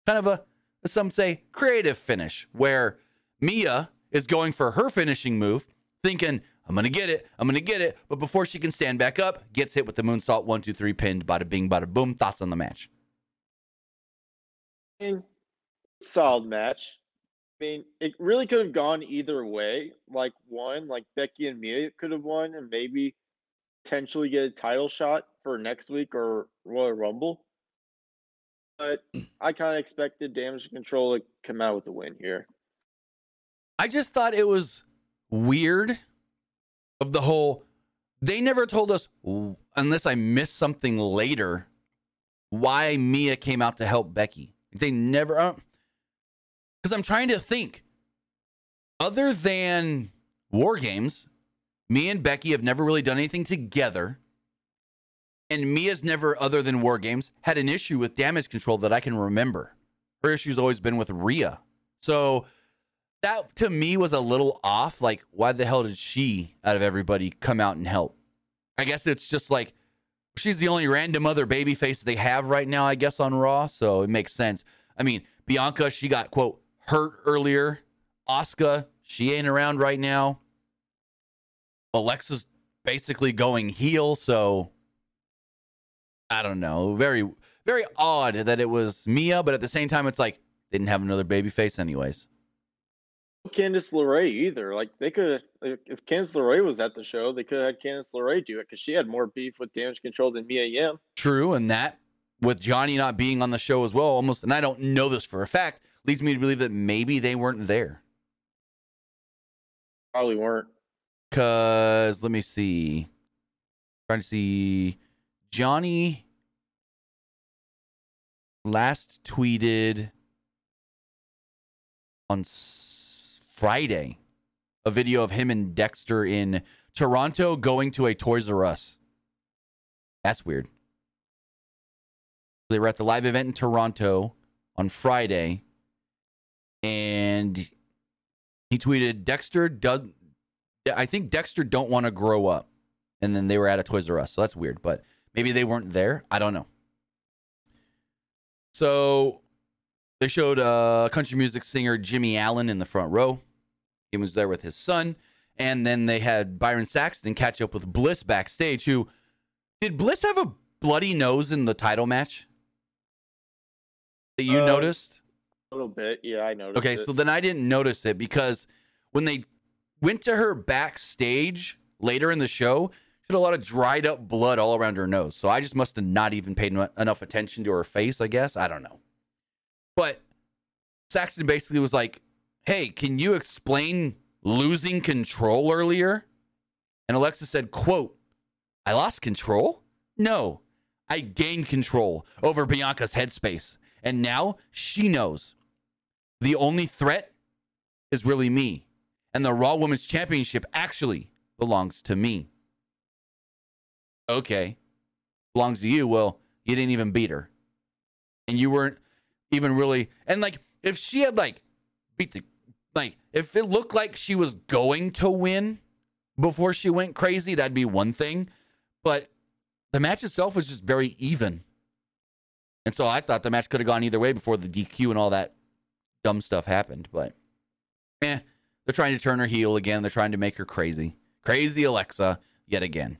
A: Kind of a, some say, creative finish where Mia is going for her finishing move, thinking, I'm going to get it. I'm going to get it. But before she can stand back up, gets hit with the moonsault. One, two, three, pinned. Bada bing, bada boom. Thoughts on the match?
B: Solid match. I mean, it really could have gone either way. Like one, like Becky and Mia could have won, and maybe potentially get a title shot for next week or Royal Rumble. But I kind of expected Damage Control to come out with a win here.
A: I just thought it was weird of the whole. They never told us, unless I missed something later, why Mia came out to help Becky. They never. Because I'm trying to think. Other than War Games, me and Becky have never really done anything together. And Mia's never, other than War Games, had an issue with damage control that I can remember. Her issue's always been with Rhea. So that to me was a little off. Like, why the hell did she, out of everybody, come out and help? I guess it's just like she's the only random other baby face they have right now, I guess, on Raw. So it makes sense. I mean, Bianca, she got, quote, hurt earlier. Asuka, she ain't around right now. Alexa's basically going heel, so I don't know. Very, very odd that it was Mia, but at the same time, it's like they didn't have another baby face anyways.
B: Candice LeRae either. Like they could, if Candice LeRae was at the show, they could have had Candice LeRae do it because she had more beef with Damage Control than Mia Yim.
A: True, and that with Johnny not being on the show as well, almost, and I don't know this for a fact, leads me to believe that maybe they weren't there.
B: Probably weren't.
A: Cause let me see. trying to see Johnny last tweeted on Friday a video of him and Dexter in Toronto going to a Toys R Us. That's weird. They were at the live event in Toronto on Friday, and he tweeted, "Dexter does I think Dexter don't want to grow up. And then they were at a Toys R Us. So that's weird, but maybe they weren't there. I don't know. So they showed uh, country music singer Jimmy Allen in the front row. He was there with his son. And then they had Byron Saxton catch up with Bliss backstage, who did Bliss have a bloody nose in the title match that you uh, noticed?
B: A little bit. Yeah, I noticed.
A: Okay,
B: it.
A: so then I didn't notice it because when they went to her backstage later in the show. She had a lot of dried up blood all around her nose. So I just must have not even paid enough attention to her face, I guess. I don't know. But Saxton basically was like, hey, can you explain losing control earlier? And Alexa said, quote, I lost control? No, I gained control over Bianca's headspace. And now she knows the only threat is really me and the Raw Women's Championship actually belongs to me. Okay. Belongs to you. Well, you didn't even beat her. And you weren't even really and like if she had like beat the like if it looked like she was going to win before she went crazy, that'd be one thing. But the match itself was just very even. And so I thought the match could have gone either way before the DQ and all that dumb stuff happened. But eh, they're trying to turn her heel again. They're trying to make her crazy. Crazy Alexa yet again.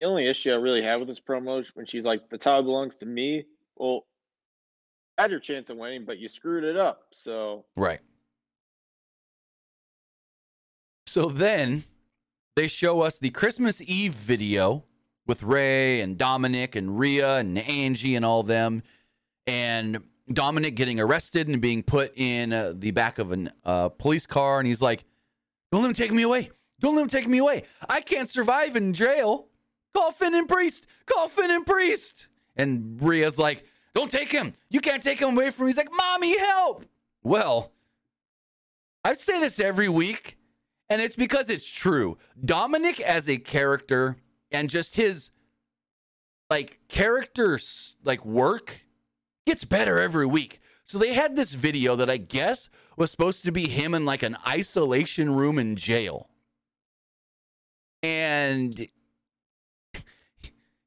B: The only issue I really have with this promo when she's like, the title belongs to me. Well, had your chance of winning, but you screwed it up. So
A: Right. So then they show us the Christmas Eve video with Rey and Dominic and Rhea and Angie and all them. And Dominic getting arrested and being put in uh, the back of a uh, police car, and he's like, "Don't let him take me away! Don't let him take me away! I can't survive in jail! Call Finn and Priest! Call Finn and Priest!" And Rhea's like, "Don't take him! You can't take him away from me!" He's like, "Mommy, help!" Well, I say this every week, and it's because it's true. Dominic as a character and just his like characters like work gets better every week. So they had this video that I guess was supposed to be him in like an isolation room in jail. And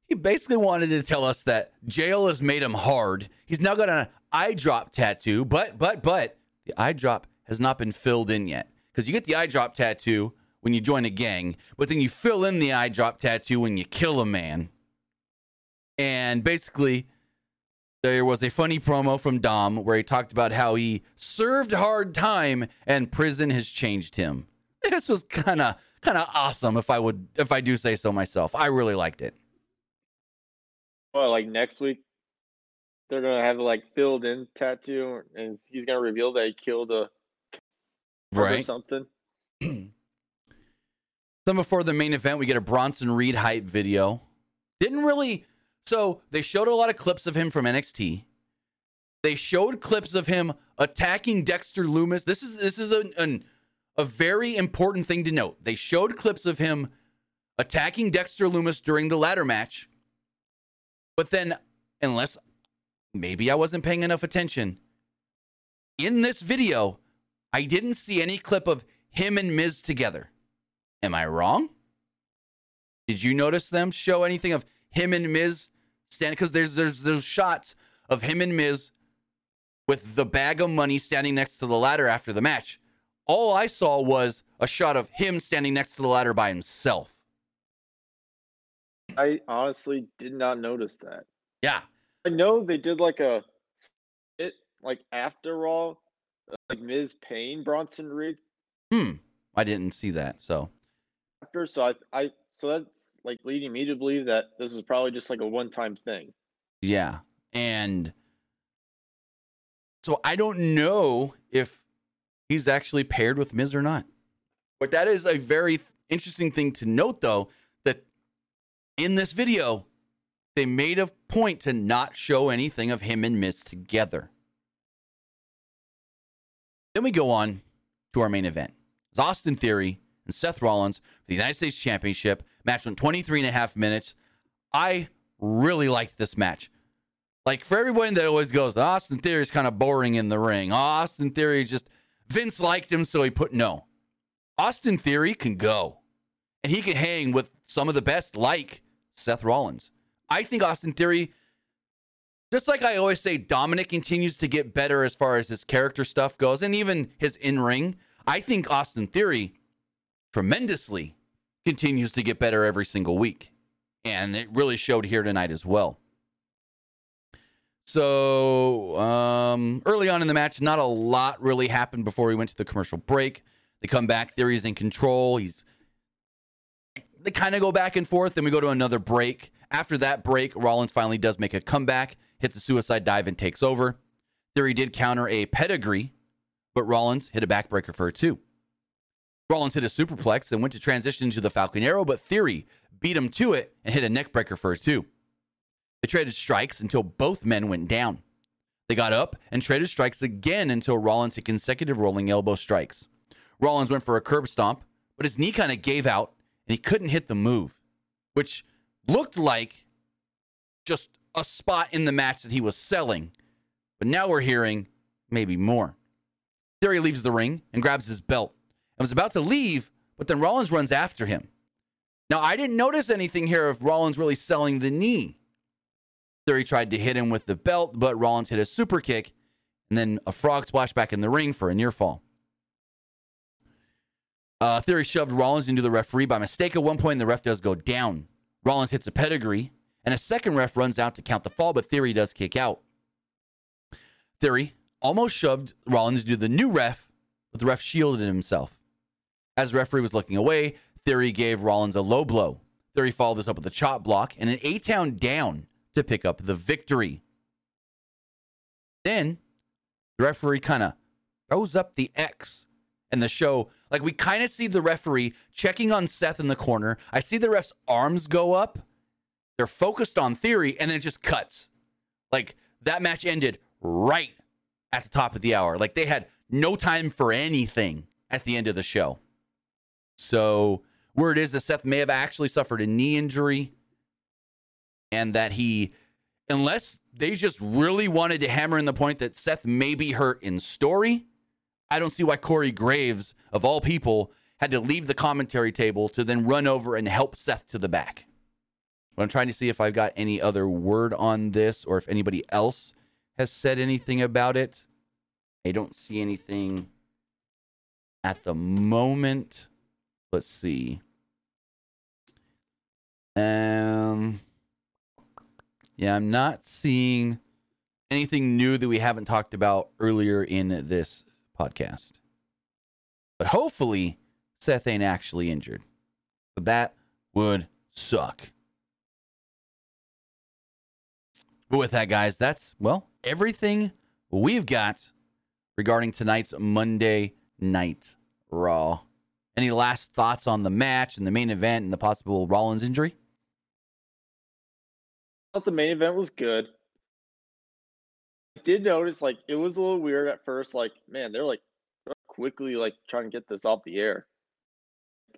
A: he basically wanted to tell us that jail has made him hard. He's now got an eye drop tattoo, but but but the eye drop has not been filled in yet. Because you get the eye drop tattoo when you join a gang, but then you fill in the eye drop tattoo when you kill a man. And basically, there was a funny promo from Dom where he talked about how he served hard time and prison has changed him. This was kind of kind of awesome if I would if I do say so myself. I really liked it.
B: well, like next week, they're gonna have like filled in tattoo, and he's gonna reveal that he killed a or
A: Right.
B: something.
A: Then before the main event, we get a Bronson Reed hype video. Didn't really. So they showed a lot of clips of him from NXT. They showed clips of him attacking Dexter Lumis. This is this is a, an, a very important thing to note. They showed clips of him attacking Dexter Lumis during the ladder match. But then, unless maybe I wasn't paying enough attention, in this video, I didn't see any clip of him and Miz together. Am I wrong? Did you notice them show anything of him and Miz standing? Because there's there's those shots of him and Miz with the bag of money standing next to the ladder after the match. All I saw was a shot of him standing next to the ladder by himself.
B: I honestly did not notice that.
A: Yeah.
B: I know they did like a it like after Raw, like Ms. Payne Bronson Reed
A: Hmm. I didn't see that. So
B: after, so I I so that's like leading me to believe that this is probably just like a one time thing.
A: Yeah. And so I don't know if he's actually paired with Miz or not. But that is a very interesting thing to note, though, that in this video, they made a point to not show anything of him and Miz together. Then we go on to our main event. It's Austin Theory and Seth Rollins for the United States Championship. Match went 23 and a half minutes. I really liked this match. Like for everyone that always goes, Austin Theory is kind of boring in the ring. Austin Theory just Vince liked him, so he put no. Austin Theory can go. And he can hang with some of the best, like Seth Rollins. I think Austin Theory, just like I always say, Dominic continues to get better as far as his character stuff goes, and even his in-ring. I think Austin Theory tremendously continues to get better every single week. And it really showed here tonight as well. So um, early on in the match, not a lot really happened before we went to the commercial break. They come back. Theory's in control. He's they kind of go back and forth. Then we go to another break. After that break, Rollins finally does make a comeback, hits a suicide dive, and takes over. Theory did counter a pedigree, but Rollins hit a backbreaker for a two. Rollins hit a superplex and went to transition into the Falcon Arrow, but Theory beat him to it and hit a neckbreaker for a two. They traded strikes until both men went down. They got up and traded strikes again until Rollins hit consecutive rolling elbow strikes. Rollins went for a curb stomp, but his knee kind of gave out and he couldn't hit the move, which looked like just a spot in the match that he was selling. But now we're hearing maybe more. Theory leaves the ring and grabs his belt and was about to leave, but then Rollins runs after him. Now, I didn't notice anything here of Rollins really selling the knee. Theory tried to hit him with the belt, but Rollins hit a super kick and then a frog splash back in the ring for a near fall. Uh, Theory shoved Rollins into the referee by mistake at one point, and the ref does go down. Rollins hits a pedigree, and a second ref runs out to count the fall, but Theory does kick out. Theory almost shoved Rollins into the new ref, but the ref shielded himself. As referee was looking away, Theory gave Rollins a low blow. Theory followed this up with a chop block and an A town down to pick up the victory. Then the referee kind of throws up the X and the show. Like we kind of see the referee checking on Seth in the corner. I see the ref's arms go up. They're focused on Theory, and then it just cuts. Like that match ended right at the top of the hour. Like they had no time for anything at the end of the show. So, word is that Seth may have actually suffered a knee injury and that he, unless they just really wanted to hammer in the point that Seth may be hurt in story, I don't see why Corey Graves, of all people, had to leave the commentary table to then run over and help Seth to the back. But I'm trying to see if I've got any other word on this or if anybody else has said anything about it. I don't see anything at the moment. Let's see. Um Yeah, I'm not seeing anything new that we haven't talked about earlier in this podcast. But hopefully Seth ain't actually injured. But that would suck. But with that, guys, that's, well, everything we've got regarding tonight's Monday Night Raw. Any last thoughts on the match and the main event and the possible Rollins injury?
B: I thought the main event was good. I did notice like it was a little weird at first. Like, man, they're like quickly like trying to get this off the air.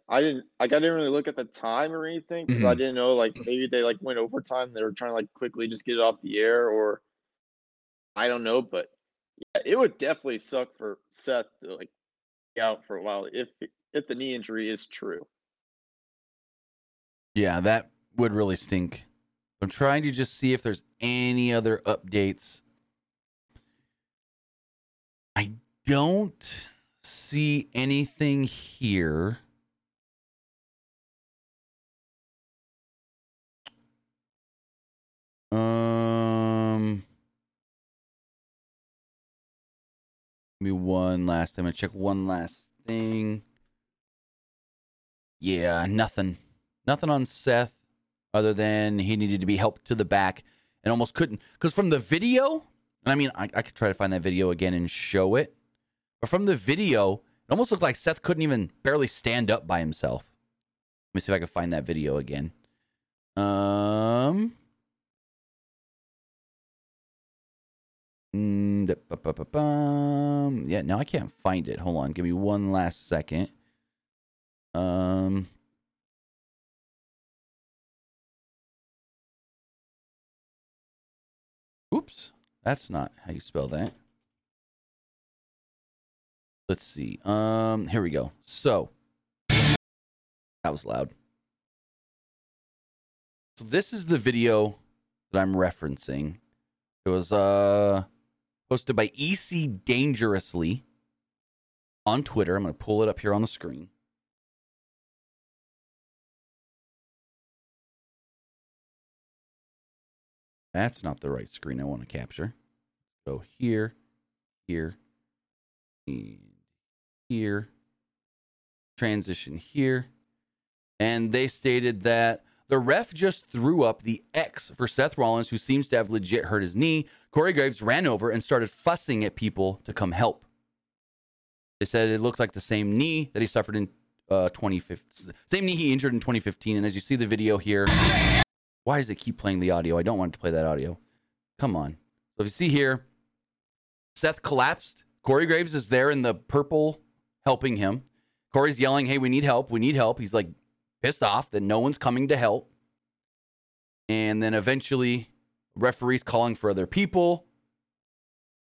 B: I didn't like I didn't really look at the time or anything because I
A: Mhm.
B: didn't know like maybe they like went overtime. They were trying to like quickly just get it off the air or I don't know, but yeah, it would definitely suck for Seth to like out for a while if the knee injury is true.
A: Yeah, that would really stink. I'm trying to just see if there's any other updates. I don't see anything here. Um, give me one last time. I check one last thing. Yeah, nothing. Nothing on Seth other than he needed to be helped to the back and almost couldn't. Because from the video, and I mean, I, I could try to find that video again and show it. But from the video, it almost looked like Seth couldn't even barely stand up by himself. Let me see if I can find that video again. Um. mm. Yeah, now I can't find it. Hold on. Give me one last second. Um. Oops. That's not how you spell that. Let's see. Um, here we go. So that was loud. So this is the video that I'm referencing. It was uh posted by EC Dangerously on Twitter. I'm going to pull it up here on the screen. That's not the right screen I want to capture. Go here, here, and here. Transition here. And they stated that the ref just threw up the X for Seth Rollins, who seems to have legit hurt his knee. Corey Graves ran over and started fussing at people to come help. They said it looks like the same knee that he suffered in uh, 2015. Same knee he injured in 2015. And as you see the video here, why does it keep playing the audio? I don't want to play that audio. Come on. So if you see here, Seth collapsed. Corey Graves is there in the purple helping him. Corey's yelling, Hey, we need help. We need help. He's like pissed off that no one's coming to help. And then eventually, referees calling for other people.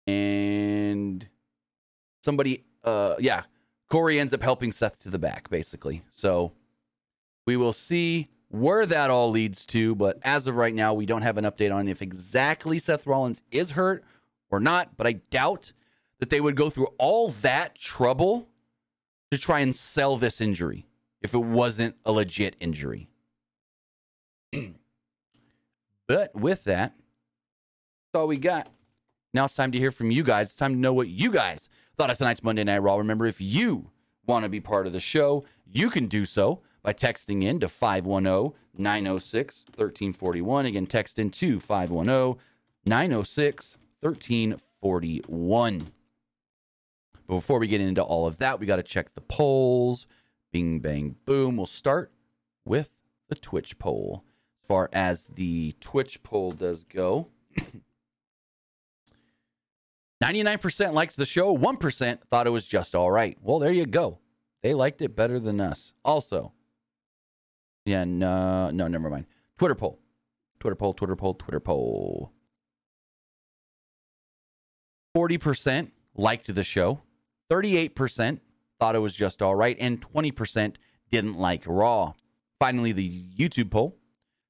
A: And somebody, uh, yeah, Corey ends up helping Seth to the back, basically. So we will see where that all leads to. But as of right now, we don't have an update on if exactly Seth Rollins is hurt or not. But I doubt that they would go through all that trouble to try and sell this injury if it wasn't a legit injury. but with that, that's all we got. Now it's time to hear from you guys. It's time to know what you guys thought of tonight's Monday Night Raw. Remember, if you want to be part of the show, you can do so by texting in to 510 906 1341. Again, text in to 510 906 1341. But before we get into all of that, we got to check the polls. Bing, bang, boom. We'll start with the Twitch poll. As far as the Twitch poll does go, 99% liked the show, 1% thought it was just all right. Well, there you go. They liked it better than us. Also, yeah, no, no, never mind. Twitter poll. Twitter poll, Twitter poll, Twitter poll. 40% liked the show, 38% thought it was just all right, and 20% didn't like Raw. Finally, the YouTube poll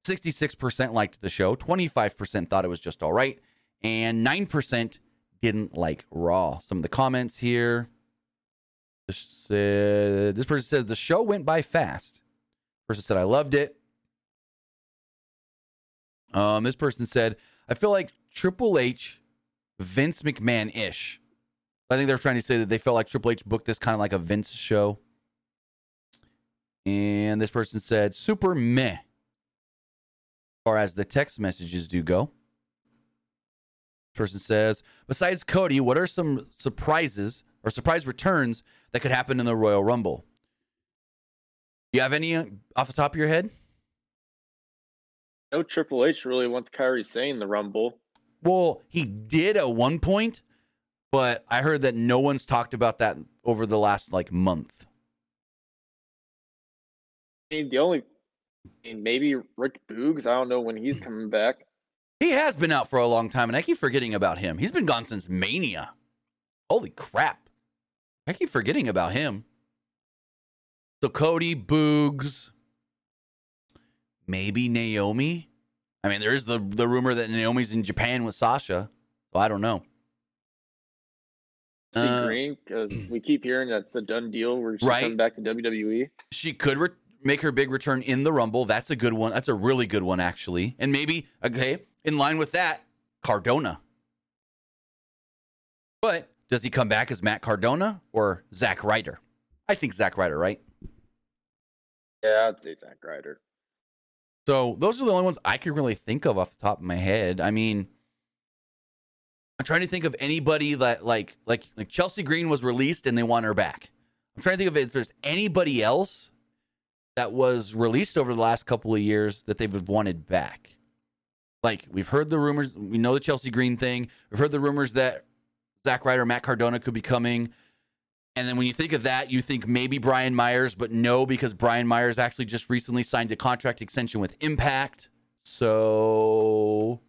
A: 66% liked the show, 25% thought it was just all right, and 9% didn't like Raw. Some of the comments here. This, said, this person said the show went by fast. Person said I loved it. Um, this person said I feel like Triple H, Vince McMahon ish. I think they're trying to say that they felt like Triple H booked this kind of like a Vince show. And this person said super meh. As far as the text messages do go. This person says, besides Cody, what are some surprises or surprise returns that could happen in the Royal Rumble? You have any uh, off the top of your head?
B: No Triple H really wants Sane in the Rumble.
A: Well, he did at one point, but I heard that no one's talked about that over the last like month.
B: I mean, the only, I mean, maybe Rick Boogs. I don't know when he's coming back.
A: He has been out for a long time, and I keep forgetting about him. He's been gone since Mania. Holy crap. I keep forgetting about him. So Cody, Boogs, maybe Naomi. I mean, there is the the rumor that Naomi's in Japan with Sasha. So I don't know.
B: See
A: Uh,
B: Green because we keep hearing that's a done deal. Where she's
A: Right.
B: coming back to WWE.
A: She could re- make her big return in the Rumble. That's a good one. That's a really good one, actually. And maybe, okay, in line with that, Cardona. But does he come back as Matt Cardona or Zack Ryder? I think Zack Ryder, right?
B: Yeah, I'd say Zack Ryder.
A: So those are the only ones I could really think of off the top of my head. I mean, I'm trying to think of anybody that like like like Chelsea Green was released and they want her back. I'm trying to think of if there's anybody else that was released over the last couple of years that they've wanted back. Like we've heard the rumors, we know the Chelsea Green thing. We've heard the rumors that Zack Ryder, Matt Cardona could be coming. And then when you think of that, you think maybe Brian Myers, but no, because Brian Myers actually just recently signed a contract extension with Impact. So,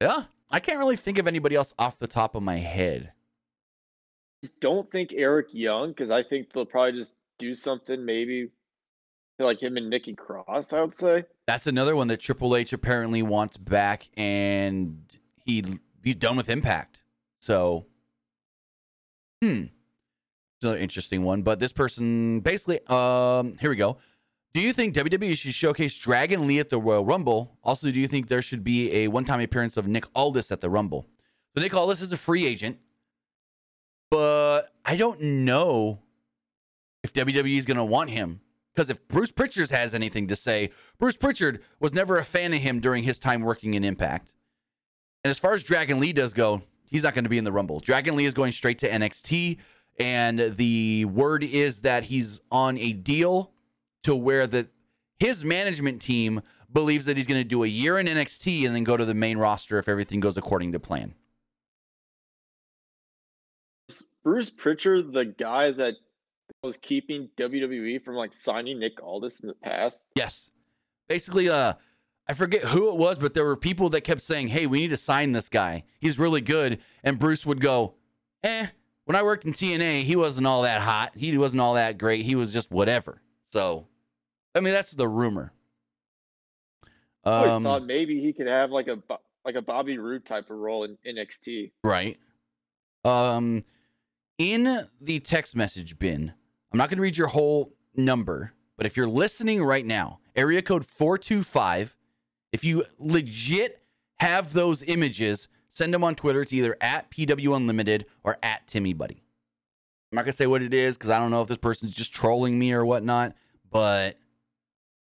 A: yeah, I can't really think of anybody else off the top of my head.
B: Don't think Eric Young because I think they'll probably just do something maybe like him and Nikki Cross. I would say.
A: That's another one that Triple H apparently wants back, and he he's done with Impact. So, hmm, another interesting one. But this person basically, um, here we go. Do you think WWE should showcase Dragon Lee at the Royal Rumble? Also, do you think there should be a one-time appearance of Nick Aldis at the Rumble? So Nick Aldis is a free agent, but I don't know if WWE is going to want him because if Bruce Pritchard has anything to say, Bruce Pritchard was never a fan of him during his time working in Impact. And as far as Dragon Lee does go, he's not going to be in the Rumble. Dragon Lee is going straight to NXT, and the word is that he's on a deal to where the his management team believes that he's going to do a year in NXT and then go to the main roster if everything goes according to plan.
B: Bruce Pritchard, the guy that was keeping WWE from like signing Nick Aldis in the past.
A: Yes. Basically, uh, I forget who it was, but there were people that kept saying, Hey, we need to sign this guy. He's really good. And Bruce would go, Eh, when I worked in TNA, he wasn't all that hot. He wasn't all that great. He was just whatever. So, I mean, that's the rumor.
B: I always
A: Um,
B: thought maybe he could have like a like a Bobby Roode type of role in NXT.
A: Right. Um, in the text message bin, I'm not going to read your whole number, but if you're listening right now, area code 425, if you legit have those images, send them on Twitter to either at PW Unlimited or at Timmy Buddy. I'm not to say what it is because I don't know if this person's just trolling me or whatnot, but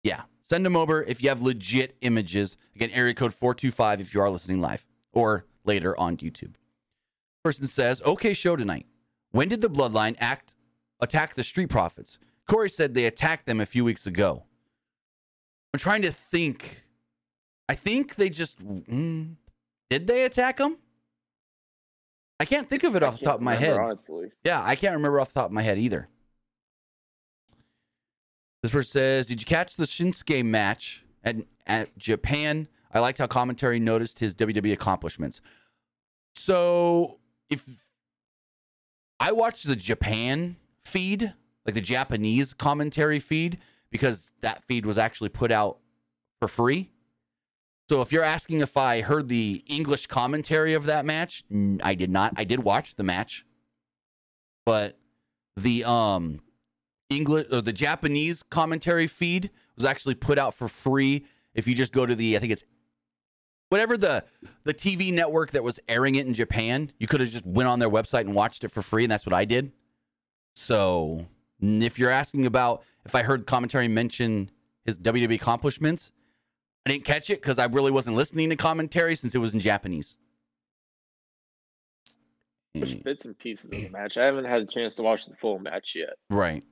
A: yeah, send them over if you have legit images. Again, area code 425 if you are listening live or later on YouTube. Person says, okay, show tonight. When did the bloodline act attack the street profits? Corey said they attacked them a few weeks ago. I'm trying to think. I think they just mm, did they attack him? I can't think of it
B: I
A: off the top of my
B: remember,
A: head.
B: honestly.
A: Yeah, I can't remember off the top of my head either. This person says, "Did you catch the Shinsuke match at at Japan? I liked how commentary noticed his WWE accomplishments." So, if I watched the Japan feed, like the Japanese commentary feed, because that feed was actually put out for free. So if you're asking if I heard the English commentary of that match, I did not. I did watch the match but the um English or the Japanese commentary feed was actually put out for free if you just go to the I think it's whatever the the TV network that was airing it in Japan, you could have just went on their website and watched it for free and that's what I did. So, if you're asking about if I heard commentary mention his WWE accomplishments, I didn't catch it cuz I really wasn't listening to commentary since it was in Japanese.
B: watched bits and pieces of the match. I haven't had a chance to watch the full match yet.
A: Right.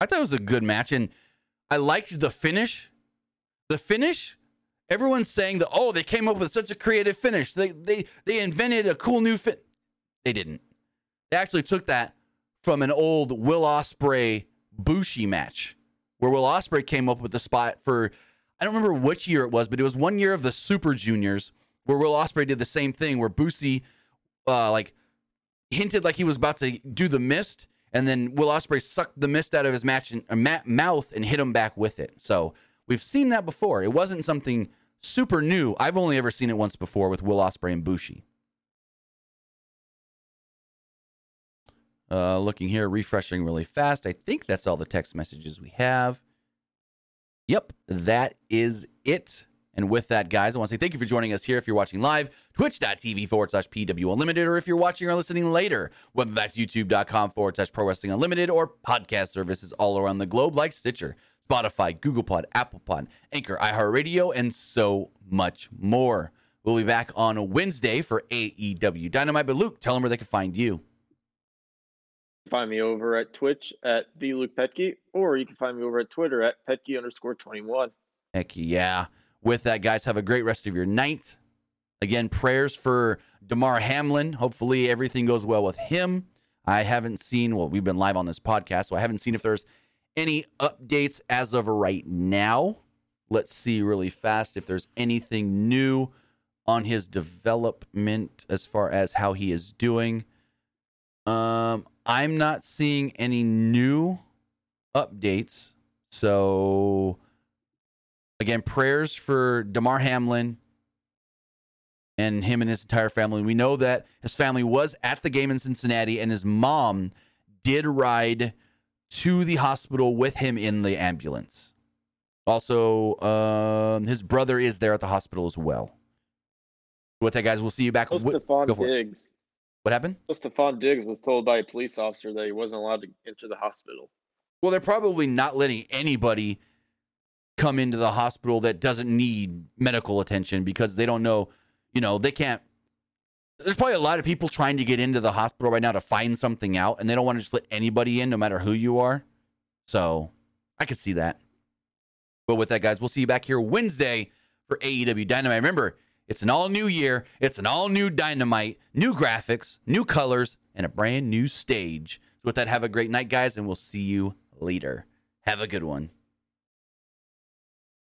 A: I thought it was a good match, and I liked the finish. The finish. Everyone's saying that oh, they came up with such a creative finish. They they they invented a cool new fit. They didn't. They actually took that from an old Will Ospreay Bushi match, where Will Ospreay came up with the spot for I don't remember which year it was, but it was one year of the Super Juniors where Will Ospreay did the same thing, where Bushi uh, like hinted like he was about to do the mist, and then Will Ospreay sucked the mist out of his match and, uh, ma- mouth and hit him back with it. So we've seen that before. It wasn't something super new. I've only ever seen it once before with Will Ospreay and Bushi. Uh, looking here, refreshing really fast. I think that's all the text messages we have. Yep, that is it. And with that, guys, I want to say thank you for joining us here. If you're watching live, twitch.tv forward slash PW Unlimited, or if you're watching or listening later, whether that's youtube.com forward slash Pro Wrestling Unlimited or podcast services all around the globe like Stitcher, Spotify, Google Pod, Apple Pod, Anchor, iHeartRadio, and so much more. We'll be back on Wednesday for AEW Dynamite. But Luke, tell them where they can find you.
B: Find me over at Twitch at the Luke Petke, or you can find me over at Twitter at Petke underscore 21.
A: Heck yeah. With that, guys, have a great rest of your night. Again, prayers for Damar Hamlin. Hopefully, everything goes well with him. I haven't seen, well, we've been live on this podcast, so I haven't seen if there's any updates as of right now. Let's see really fast if there's anything new on his development as far as how he is doing. Um, I'm not seeing any new updates. So again, prayers for Damar Hamlin and him and his entire family. We know that his family was at the game in Cincinnati and his mom did ride to the hospital with him in the ambulance. Also, um, his brother is there at the hospital as well. With that, guys, we'll see you back.
B: Oh, Stefon Diggs.
A: What happened?
B: Well, Stefon Diggs was told by a police officer that he wasn't allowed to enter the hospital.
A: Well, they're probably not letting anybody come into the hospital that doesn't need medical attention because they don't know, you know, they can't. There's probably a lot of people trying to get into the hospital right now to find something out, and they don't want to just let anybody in, no matter who you are. So I could see that. But with that, guys, we'll see you back here Wednesday for AEW Dynamite. Remember, it's an all new year, it's an all new Dynamite, new graphics, new colors, and a brand new stage. So with that, have a great night, guys, and we'll see you later. Have a good one.